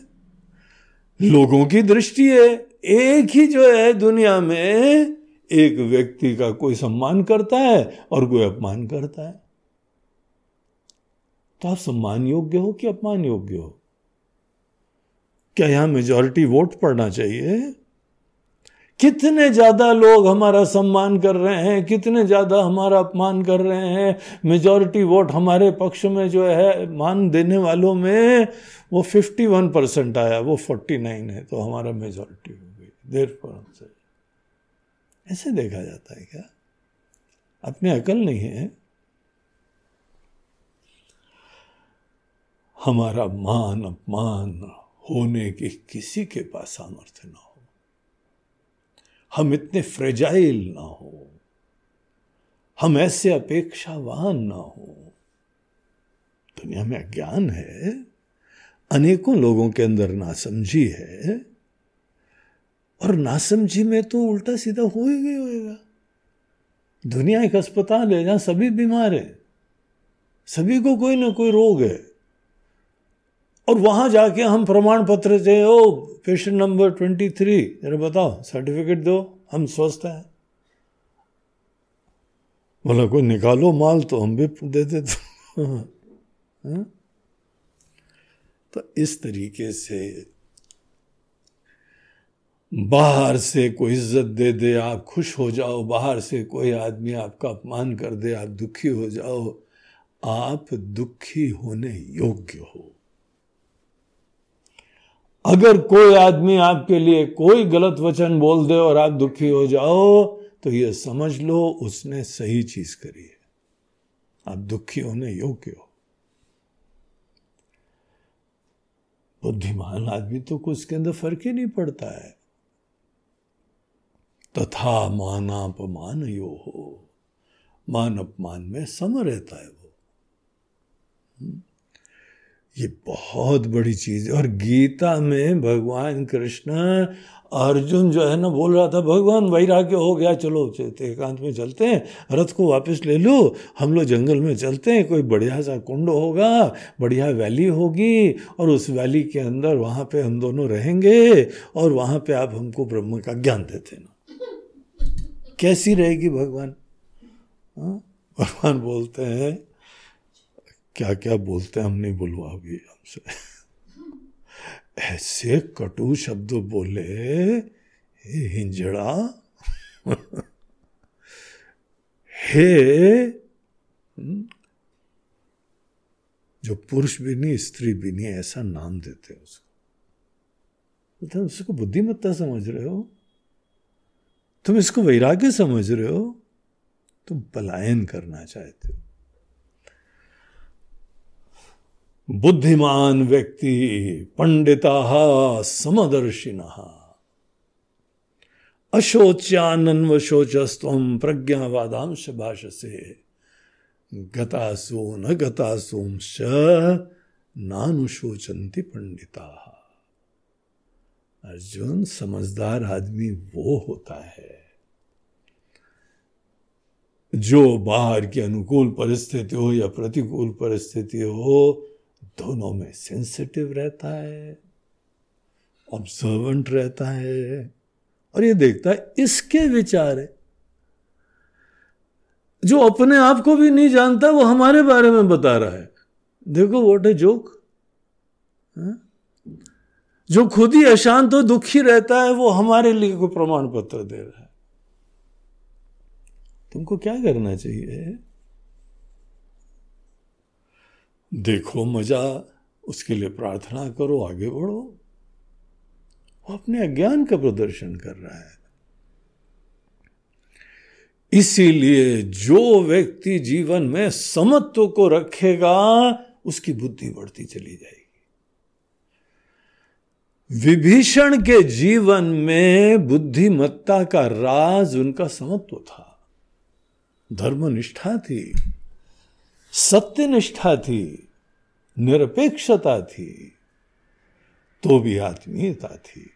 लोगों की दृष्टि है, एक ही जो है दुनिया में एक व्यक्ति का कोई सम्मान करता है और कोई अपमान करता है। तो आप सम्मान योग्य हो कि अपमान योग्य हो? क्या यहाँ मेजोरिटी वोट पड़ना चाहिए? कितने ज़्यादा लोग हमारा सम्मान कर रहे हैं, कितने ज़्यादा हमारा अपमान कर रहे हैं। मेजॉरिटी वोट हमारे पक्ष में जो है, मान देने वालों में वो 51 परसेंट आया, वो 49 है तो हमारा मेजॉरिटी हो गई। देर पर से ऐसे देखा जाता है क्या? अपने अकल नहीं है। हमारा मान, अपमान होने की किसी के पास सामर्थ्य ना हो। हम इतने फ्रेजाइल ना हो, हम ऐसे अपेक्षावान ना हो। दुनिया में अज्ञान है, अनेकों लोगों के अंदर नासमझी है, और नासमझी में तो उल्टा सीधा हो ही गया होएगा। दुनिया एक अस्पताल है जहाँ सभी बीमार है, सभी को कोई ना कोई रोग है। और वहाँ जाके हम प्रमाण पत्र से, ओ पेशेंट नंबर ट्वेंटी थ्री जरा बताओ सर्टिफिकेट दो, हम स्वस्थ हैं। बोला, कोई निकालो माल तो हम भी दे देते हाँ? तो इस तरीके से बाहर से कोई इज़्ज़त दे दे, आप खुश हो जाओ, बाहर से कोई आदमी आपका अपमान कर दे, आप दुखी हो जाओ, आप दुखी होने योग्य हो। अगर कोई आदमी आपके लिए कोई गलत वचन बोल दे और आप दुखी हो जाओ तो यह समझ लो उसने सही चीज़ करी है। आप दुखी होने योग्य हो। बुद्धिमान आदमी तो कुछ के अंदर फ़र्क ही नहीं पड़ता है। तथा मानापमान यो हो। मान अपमान में सम रहता है वो। हम्म। ये बहुत बड़ी चीज़ है। और गीता में भगवान कृष्ण, अर्जुन जो है ना, बोल रहा था, भगवान, वैराग्य हो गया, चलो एकांत में चलते हैं, रथ को वापस ले लो, हम लोग जंगल में चलते हैं, कोई बढ़िया सा कुंड होगा, बढ़िया वैली होगी, और उस वैली के अंदर वहाँ पे हम दोनों रहेंगे, और वहाँ पे आप हमको ब्रह्म का ज्ञान देते ना कैसी रहेगी भगवान? हाँ? भगवान बोलते हैं क्या क्या बोलते हैं, हम नहीं बुलवा अभी हमसे। ऐसे कटु शब्द बोले हिंजड़ा, हे? जो पुरुष भी नहीं, स्त्री भी नहीं, ऐसा नाम देते हैं उसको। तो उसको बुद्धिमत्ता समझ रहे हो? तुम इसको वैराग्य समझ रहे हो? तुम पलायन करना चाहते हो। बुद्धिमान व्यक्ति पंडिता समदर्शिन। अशोच्यानन्व शोचस्व प्रज्ञावादांश भाष से गतासु न गतासुंश नानुशोचंती पंडिता। अर्जुन समझदार आदमी वो होता है, जो बाहर की अनुकूल परिस्थिति हो या प्रतिकूल परिस्थिति हो दोनों में सेंसिटिव रहता है ऑब्जर्वेंट रहता है, और ये देखता है इसके विचार है। जो अपने आप को भी नहीं जानता, वो हमारे बारे में बता रहा है। देखो वॉट ए जोक जो खुद ही अशांत और दुखी रहता है, वो हमारे लिए कोई प्रमाण पत्र दे रहा है। तुमको क्या करना चाहिए? देखो मज़ा, उसके लिए प्रार्थना करो, आगे बढ़ो। वो अपने अज्ञान का प्रदर्शन कर रहा है। इसीलिए जो व्यक्ति जीवन में समत्व को रखेगा, उसकी बुद्धि बढ़ती चली जाएगी। विभीषण के जीवन में बुद्धिमत्ता का राज उनका समत्व था। धर्मनिष्ठा थी। सत्यनिष्ठा थी, निरपेक्षता थी तो भी आत्मीयता थी।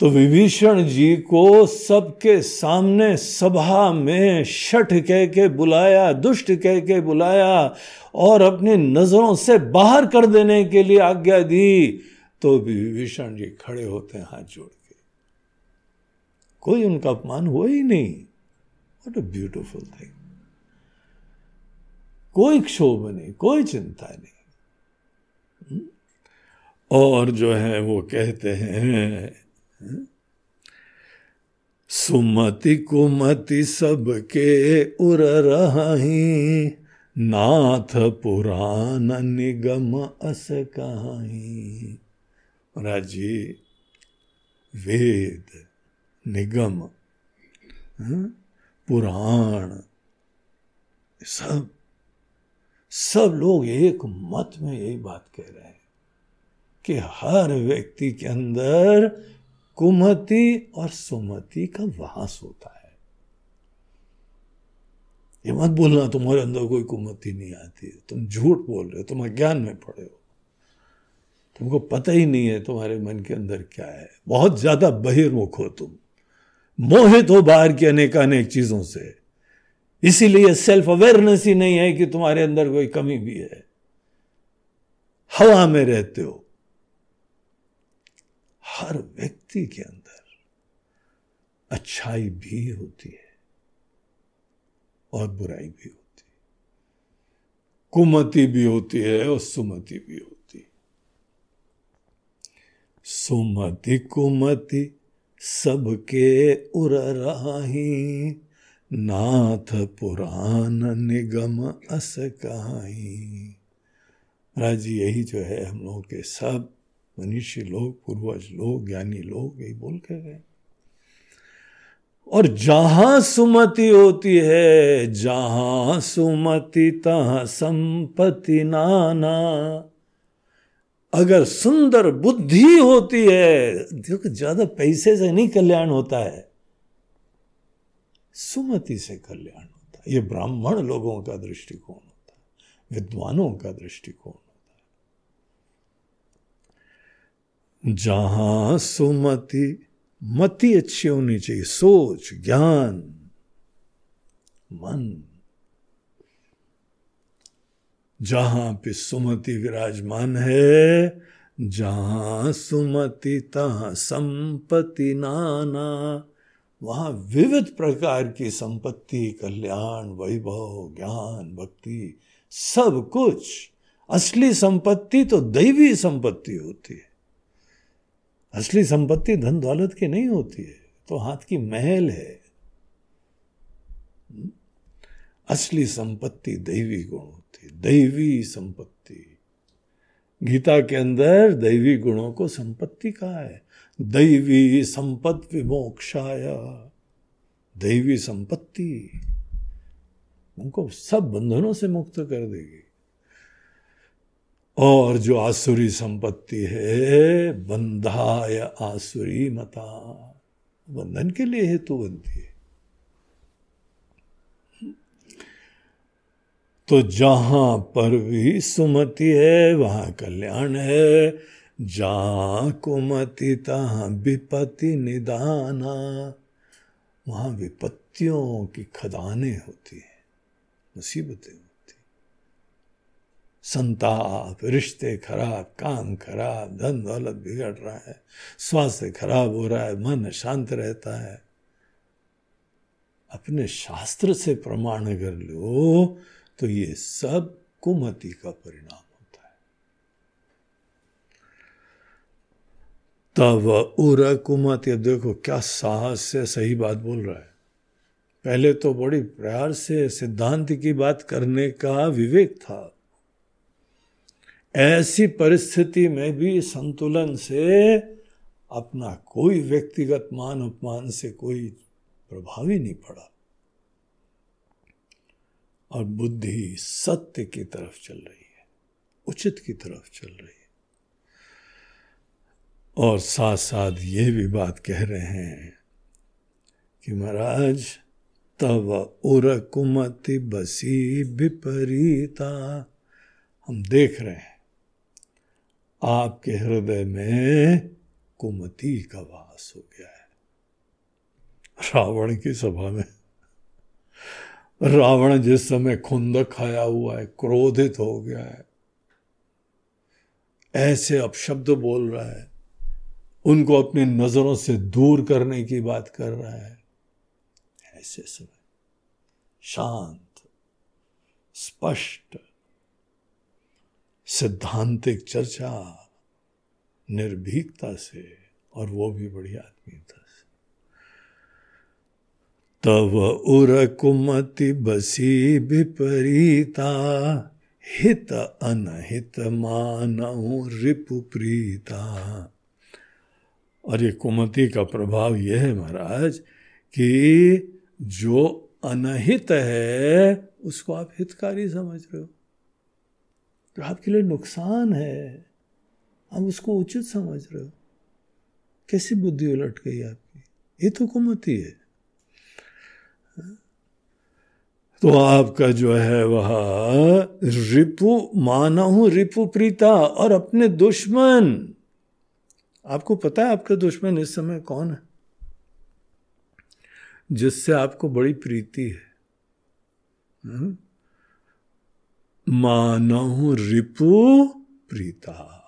तो विभीषण जी को सबके सामने सभा में शठ कह के बुलाया, दुष्ट कह के बुलाया और अपनी नज़रों से बाहर कर देने के लिए आज्ञा दी तो भी विभीषण जी खड़े होते हैं हाथ जोड़ के। कोई उनका अपमान हुआ ही नहीं। वॉट अ ब्यूटिफुल थिंग कोई क्षोभ नहीं कोई चिंता नहीं? और जो है वो कहते हैं सुमति कुमति सबके उर रही नाथ पुराण निगम अस कहाही महाराज जी वेद निगम हाँ, पुराण सब सब लोग एक मत में यही बात कह रहे हैं कि हर व्यक्ति के अंदर कुमति और सुमति का वास होता है। ये मत बोलना, तुम्हारे अंदर कोई कुमति नहीं आती। तुम झूठ बोल रहे हो, तुम अज्ञान में पड़े हो। तुमको पता ही नहीं है तुम्हारे मन के अंदर क्या है। बहुत ज़्यादा बहिर्मुख हो तुम। मोहित हो बाहर की अनेक अनेक चीज़ों से। इसीलिए सेल्फ अवेयरनेस ही नहीं है कि तुम्हारे अंदर कोई कमी भी है। हवा में रहते हो। हर व्यक्ति के अंदर अच्छाई भी होती है और बुराई भी होती है। कुमति भी होती है और सुमति भी होती है। सुमति कुमति सबके उर राही। नाथ पुराण निगम अस कहाई राज यही जो है हम लोगों के सब मनुष्य लोग, पूर्वज लोग, ज्ञानी लोग, यही बोल के गए और जहाँ सुमति होती है, जहाँ सुमति, तहां संपत्ति नाना। अगर सुंदर बुद्धि होती है, देखो ज़्यादा पैसे से नहीं कल्याण होता है। सुमति से कल्याण होता है। ये ब्राह्मण लोगों का दृष्टिकोण होता है, विद्वानों का दृष्टिकोण होता है। जहाँ सुमति मति अच्छी होनी चाहिए, सोच, ज्ञान, मन, जहाँ पे सुमति विराजमान है, जहाँ सुमति, तहां संपत्ति नाना वहाँ विविध प्रकार की संपत्ति, कल्याण, वैभव, ज्ञान, भक्ति, सब कुछ। असली संपत्ति तो दैवी संपत्ति होती है। असली संपत्ति धन दौलत की नहीं होती है तो हाथ की महल है। असली संपत्ति दैवी गुण होती है, दैवी संपत्ति। गीता के अंदर दैवी गुणों को संपत्ति कहा है। दैवी संपत विमोक्षाय। दैवी संपत्ति उनको सब बंधनों से मुक्त कर देगी। और जो आसुरी संपत्ति है, बंधाय आसुरी मता। बंधन के लिए हेतु बनती है। तो जहाँ पर भी सुमति है, वहाँ कल्याण है। जहाँ कुमति तहां विपत्ति निदाना। वहाँ विपत्तियों की खदाने होती है, मुसीबतें होती संताप, रिश्ते खराब, काम खराब, धन दौलत बिगड़ रहा है, स्वास्थ्य खराब हो रहा है, मन शांत रहता है। अपने शास्त्र से प्रमाण कर लो तो ये सब कुमति का परिणाम होता है तब उर कुमति। देखो, क्या साहस से सही बात बोल रहा है। पहले तो बड़ी प्यार से सिद्धांत की बात करने का विवेक था। ऐसी परिस्थिति में भी संतुलन से अपना कोई व्यक्तिगत मान अपमान से कोई प्रभाव ही नहीं पड़ा। और बुद्धि सत्य की तरफ़ चल रही है, उचित की तरफ़ चल रही है। और साथ साथ ये भी बात कह रहे हैं कि महाराज तब उर कुमति बसी विपरीता। हम देख रहे हैं, आपके हृदय में कुमति का वास हो गया है। रावण की सभा में, रावण जिस समय खुंदक खाया हुआ है, क्रोधित हो गया है, ऐसे अपशब्द बोल रहा है उनको अपनी नज़रों से दूर करने की बात कर रहा है। ऐसे समय शांत, स्पष्ट, सिद्धांतिक चर्चा, निर्भीकता से, और वो भी बड़ी आत्मीयता से तव उर कुमति बसी विपरीता, हित अनहित मानऊ रिपु प्रीता और ये कुमति का प्रभाव यह है महाराज कि जो अनहित है, उसको आप हितकारी समझ रहे हो। जो आपके लिए नुकसान है। आप उसको उचित समझ रहे हो। कैसी बुद्धि उलट गई आपकी? ये तो कुमति है। तो आपका जो है वह रिपु माना हूँ रिपु प्रीता और अपने दुश्मन। आपको पता है आपका दुश्मन इस समय कौन है? जिससे आपको बड़ी प्रीति है। हम्म? मानहु रिपु प्रीता।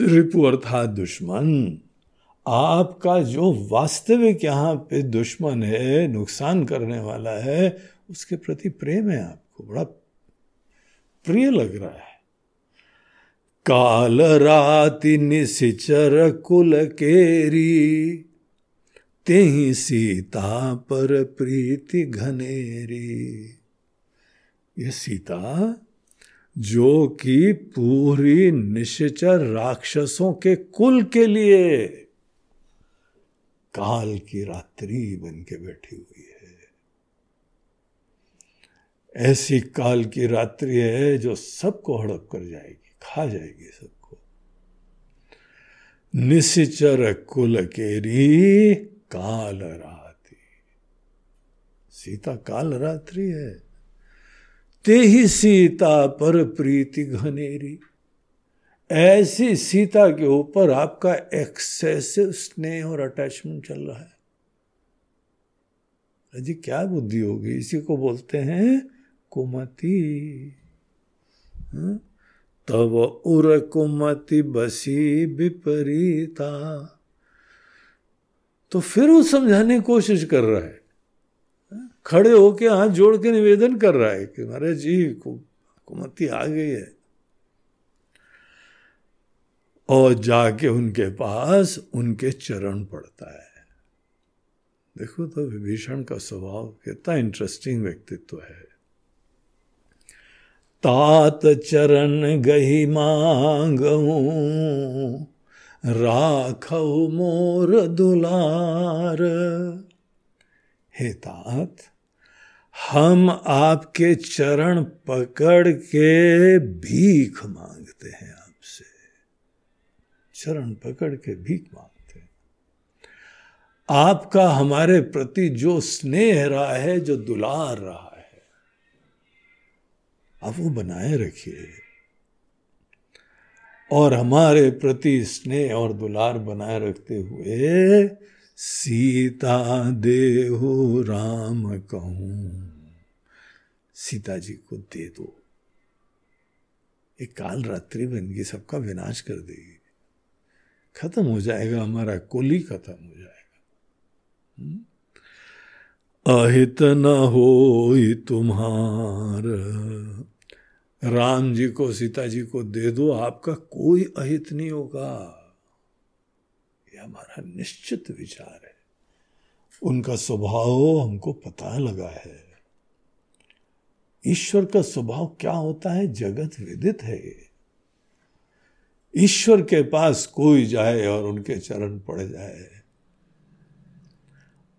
रिपु अर्थात दुश्मन। आपका जो वास्तविक यहाँ पे दुश्मन है, नुकसान करने वाला है, उसके प्रति प्रेम है आपको। बड़ा प्रिय लग रहा है। काल राति निशिचर कुल केरी, तेही सीता पर प्रीति घनेरी। ये सीता, जो कि पूरी निश्चर राक्षसों के कुल के लिए काल की रात्रि बन के बैठी हुई है। ऐसी काल की रात्रि है जो सबको हड़प कर जाएगी। खा जाएगी सबको। निश्चर कुल केरी काल सीता काल रात्रि है। ते ही सीता पर प्रीति घनेरी। ऐसी सीता के ऊपर आपका एक्सेसिव स्नेह और अटैचमेंट चल रहा है। अजी क्या बुद्धि होगी? इसी को बोलते हैं कुमति। हाँ? तब उर कुमति बसी विपरीता। तो फिर वो समझाने की कोशिश कर रहा है। खड़े होके हाथ जोड़ के निवेदन कर रहा है कि महाराज जी कुमति आ गई है। और जाके उनके पास उनके चरण पड़ता है। देखो तो विभीषण का स्वभाव कितना इंटरेस्टिंग व्यक्तित्व है। तात चरण गही मांग राख मोर दुलार। हे तात, हम आपके चरण पकड़ के भीख मांगते हैं आपसे। चरण पकड़ के भीख मांगते हैं। आपका हमारे प्रति जो स्नेह रहा है, जो दुलार रहा है आप वो बनाए रखिए। और हमारे प्रति स्नेह और दुलार बनाए रखते हुए, सीता देहु राम कहूँ। सीता जी को दे दो। एक काल रात्रि बन गई सबका विनाश कर देगी। खत्म हो जाएगा, हमारा कुल ही खत्म हो जाएगा। हम्म? अहित न हो तुम्हार राम जी को, सीता जी को दे दो, आपका कोई अहित नहीं होगा। यह हमारा निश्चित विचार है। उनका स्वभाव हमको पता लगा है। ईश्वर का स्वभाव क्या होता है? जगत विदित है। ईश्वर के पास कोई जाए और उनके चरण पड़ जाए।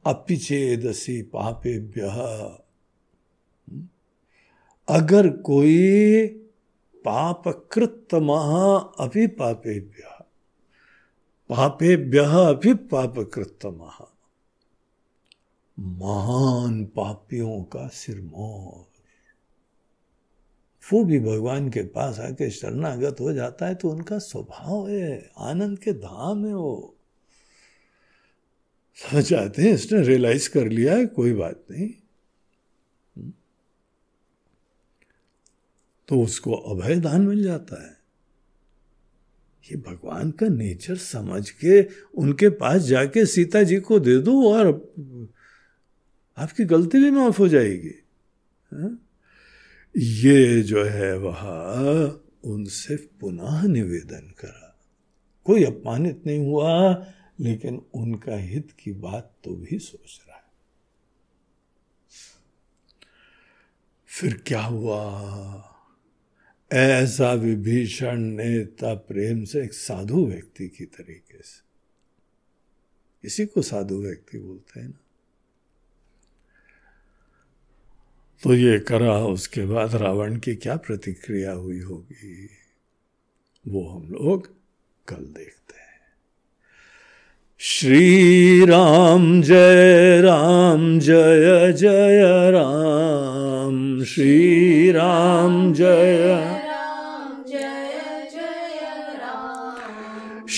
अपिचेदसी पापेभ्य अगर कोई पाप कृत महा अभी पापेभ्य पापेभ्य अभी पाप कृत महा महान पापियों का सिरमौर। वो भी भगवान के पास आके शरणागत हो जाता है तो उनका स्वभाव है, आनंद के धाम है वो। समझ आते हैं, इसने रियलाइज़ कर लिया है, कोई बात नहीं। तो उसको अभय दान मिल जाता है। ये भगवान का नेचर समझ के उनके पास जाके सीता जी को दे दो और आपकी गलती भी माफ़ हो जाएगी। हा? ये जो है वह उनसे पुनः निवेदन करा। कोई अपमानित नहीं हुआ, लेकिन उनका हित की बात तो भी सोच रहा है। फिर क्या हुआ? ऐसा विभीषण ने नेता प्रेम से एक साधु व्यक्ति की तरीके से। इसी को साधु व्यक्ति बोलते हैं ना। तो ये करा, उसके बाद रावण की क्या प्रतिक्रिया हुई होगी, वो हम लोग कल देखते हैं। श्री राम जय राम, जय जय राम। श्री राम। जय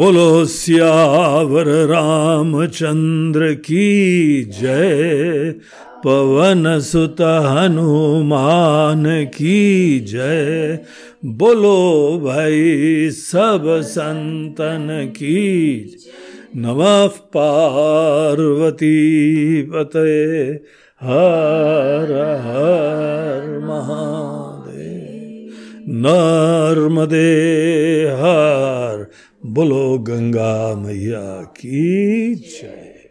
बोलो, सियावर रामचंद्र की जय। पवन सुत हनुमान की जय। बोलो भाई, सब संतन की नम पार्वती पते हर हर महादेव। नर्मदे हर बोलो, गंगा मैया की जय।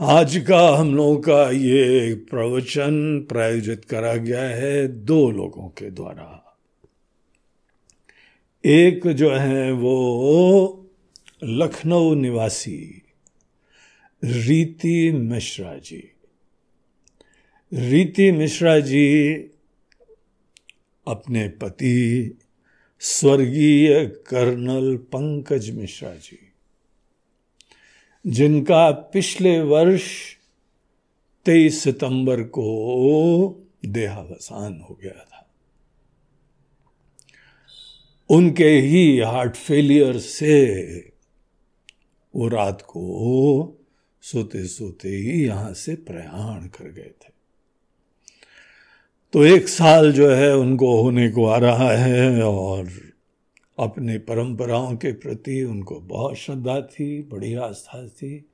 आज का हम लोगों का ये प्रवचन प्रायोजित करा गया है दो लोगों के द्वारा। एक जो है वो लखनऊ निवासी रीति मिश्रा जी। रीति मिश्रा जी अपने पति स्वर्गीय कर्नल पंकज मिश्रा जी, जिनका पिछले वर्ष 23 सितंबर को देहावसान हो गया था। उनके ही हार्ट फेलियर से वो रात को सोते सोते ही यहाँ से प्रयाण कर गए थे। तो एक साल जो है उनको होने को आ रहा है और अपनी परंपराओं के प्रति उनको बहुत श्रद्धा थी, बड़ी आस्था थी।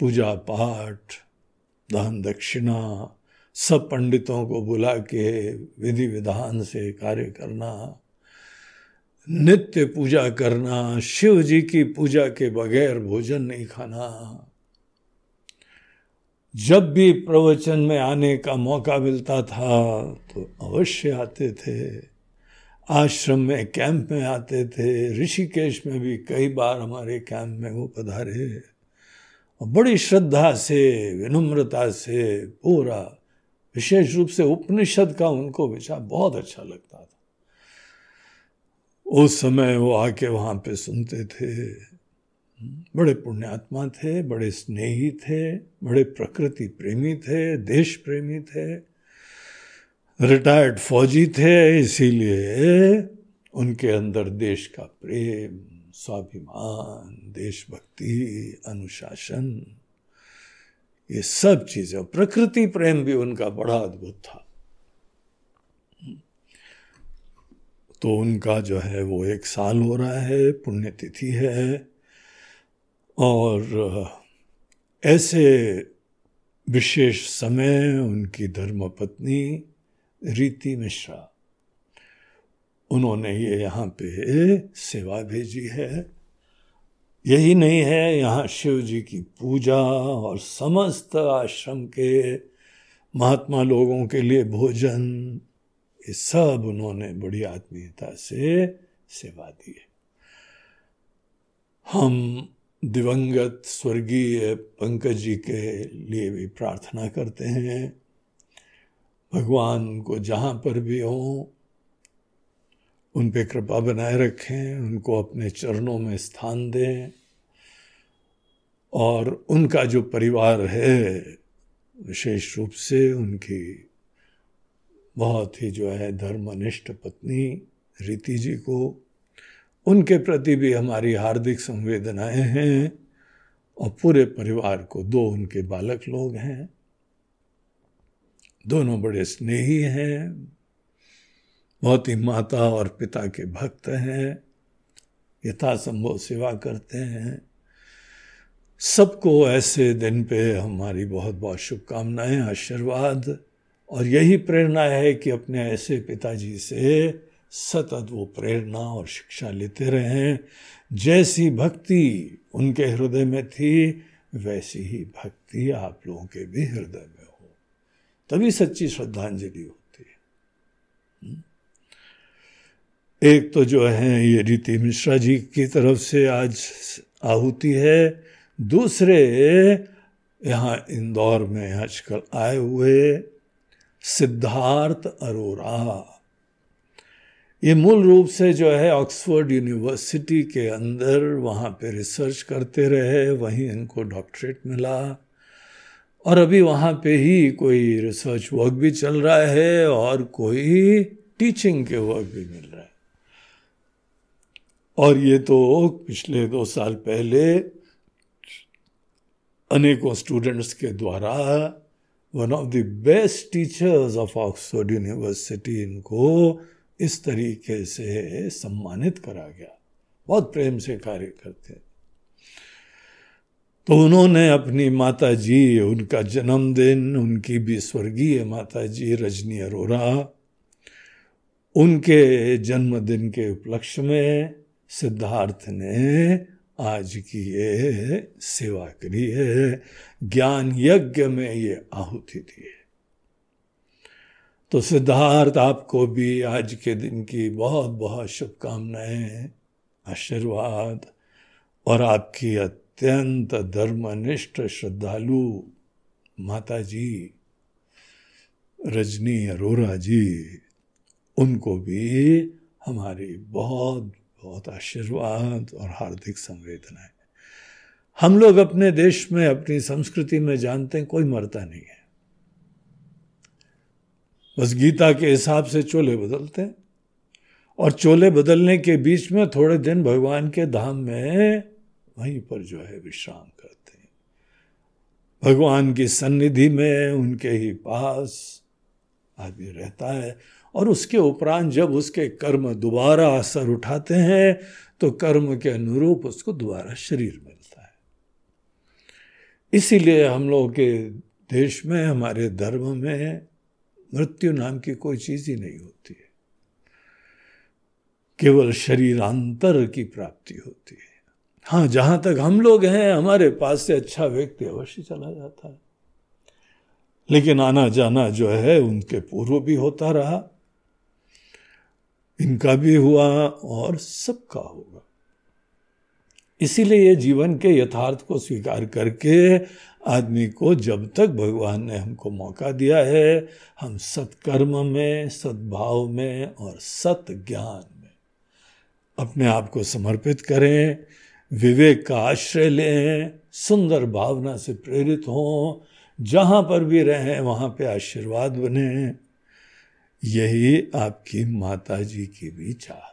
पूजा पाठ, दान दक्षिणा, सब पंडितों को बुला के विधि विधान से कार्य करना, नित्य पूजा करना, शिव जी की पूजा के बगैर भोजन नहीं खाना जब भी प्रवचन में आने का मौका मिलता था तो अवश्य आते थे। आश्रम में, कैंप में आते थे। ऋषिकेश में भी कई बार हमारे कैंप में वो पधारे। और बड़ी श्रद्धा से, विनम्रता से, पूरा, विशेष रूप से उपनिषद का उनको विचार बहुत अच्छा लगता था। उस समय वो आके वहाँ पे सुनते थे। बड़े पुण्यात्मा थे, बड़े स्नेही थे, बड़े प्रकृति प्रेमी थे, देश प्रेमी थे रिटायर्ड फौजी थे, इसीलिए उनके अंदर देश का प्रेम, स्वाभिमान, देशभक्ति, अनुशासन, ये सब चीज़ें प्रकृति प्रेम भी उनका बड़ा अद्भुत था। तो उनका जो है वो एक साल हो रहा है, पुण्यतिथि है और ऐसे विशेष समय उनकी धर्मपत्नी रीति मिश्रा, उन्होंने ये यहाँ पे सेवा भेजी है। यही नहीं है, यहाँ शिव जी की पूजा और समस्त आश्रम के महात्मा लोगों के लिए भोजन, ये सब उन्होंने बड़ी आत्मीयता से सेवा दी है। हम दिवंगत स्वर्गीय पंकज जी के लिए भी प्रार्थना करते हैं। भगवान उनको जहाँ पर भी हों, उन पे कृपा बनाए रखें, उनको अपने चरणों में स्थान दें और उनका जो परिवार है, विशेष रूप से उनकी बहुत ही जो है धर्मनिष्ठ पत्नी रीति जी को उनके प्रति भी हमारी हार्दिक संवेदनाएँ हैं और पूरे परिवार को दो उनके बालक लोग हैं। दोनों बड़े स्नेही हैं, बहुत ही माता और पिता के भक्त हैं, यथासंभव सेवा करते हैं। सबको ऐसे दिन पे हमारी बहुत बहुत शुभकामनाएँ, आशीर्वाद और यही प्रेरणा है कि अपने ऐसे पिताजी से सतत वो प्रेरणा और शिक्षा लेते रहें। जैसी भक्ति उनके हृदय में थी, वैसी ही भक्ति आप लोगों के भी हृदय में हो। तभी सच्ची श्रद्धांजलि होती है। हम्म? एक तो जो है, ये रीति मिश्रा जी की तरफ़ से आज आहुति है। दूसरे, यहाँ इंदौर में आजकल आए हुए सिद्धार्थ अरोरा। ये मूल रूप से जो है ऑक्सफोर्ड यूनिवर्सिटी के अंदर वहाँ पे रिसर्च करते रहे, वहीं इनको डॉक्टरेट मिला। और अभी वहाँ पे ही कोई रिसर्च वर्क भी चल रहा है और कोई टीचिंग के वर्क भी मिल रहा है। और ये तो पिछले दो साल पहले अनेकों स्टूडेंट्स के द्वारा one of the best teachers of Oxford University इनको इस तरीके से सम्मानित करा गया। बहुत प्रेम से कार्य करते तो उन्होंने अपनी माता जी उनका जन्मदिन, उनकी भी स्वर्गीय माता जी रजनी अरोरा, उनके जन्मदिन के उपलक्ष्य में सिद्धार्थ ने आज की ये सेवा करी है। ज्ञान यज्ञ में ये आहुति दी है। तो सिद्धार्थ आपको भी आज के दिन की बहुत बहुत शुभकामनाएँ, आशीर्वाद और आपकी अत्यंत धर्मनिष्ठ श्रद्धालु माता जी रजनी अरोरा जी, उनको भी हमारी बहुत बहुत आशीर्वाद और हार्दिक संवेदनाएँ। हम लोग अपने देश में, अपनी संस्कृति में जानते हैं, कोई मरता नहीं है। बस गीता के हिसाब से चोले बदलते हैं। और चोले बदलने के बीच में थोड़े दिन भगवान के धाम में वहीं पर जो है विश्राम करते हैं। भगवान की सन्निधि में उनके ही पास आदमी रहता है। और उसके उपरांत जब उसके कर्म दोबारा असर उठाते हैं तो कर्म के अनुरूप उसको दोबारा शरीर मिलता है। इसीलिए हम लोगों के देश में, हमारे धर्म में मृत्यु नाम की कोई चीज़ ही नहीं होती है। केवल शरीरांतर की प्राप्ति होती है। हाँ जहाँ तक हम लोग हैं, हमारे पास से अच्छा व्यक्ति अवश्य चला जाता है। लेकिन आना जाना जो है, उनके पूर्व भी होता रहा। इनका भी हुआ और सबका होगा। इसीलिए ये जीवन के यथार्थ को स्वीकार करके आदमी को जब तक भगवान ने हमको मौका दिया है, हम सत्कर्म में, सद्भाव में और सत ज्ञान में अपने आप को समर्पित करें, विवेक का आश्रय लें, सुंदर भावना से प्रेरित हों, जहाँ पर भी रहें, वहाँ पे आशीर्वाद बने। यही आपकी माता जी की भी चाह।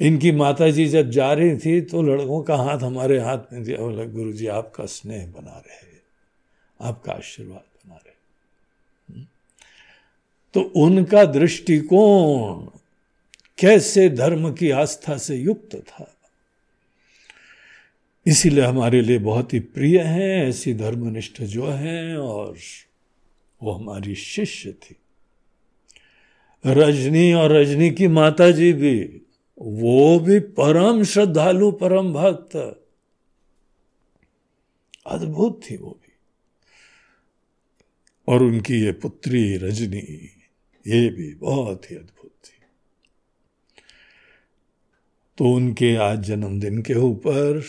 इनकी माता जी जब जा रही थी तो लड़कों का हाथ हमारे हाथ में दिया। बोला गुरु जी आपका स्नेह बना रहे आपका आशीर्वाद बना रहे हम्म। तो उनका दृष्टिकोण कैसे धर्म की आस्था से युक्त था, इसीलिए हमारे लिए बहुत ही प्रिय हैं, ऐसी धर्मनिष्ठ जो हैं, और वो हमारी शिष्य थी। रजनी और रजनी की माता जी भी वो भी परम श्रद्धालु, परम भक्त। अद्भुत थी वो भी। और उनकी ये पुत्री रजनी, ये भी बहुत ही अद्भुत थी। तो उनके आज जन्मदिन के ऊपर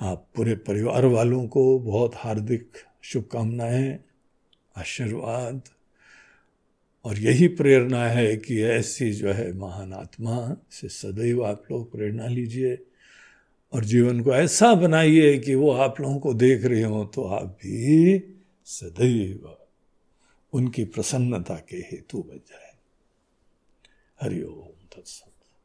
आप पूरे परिवार वालों को बहुत हार्दिक शुभकामनाएँ, आशीर्वाद। और यही प्रेरणा है कि ऐसी जो है महान आत्मा से सदैव आप लोग प्रेरणा लीजिए और जीवन को ऐसा बनाइए कि वो आप लोगों को देख रहे हो तो आप भी सदैव उनकी प्रसन्नता के हेतु बन जाए। हरिओम तत्सव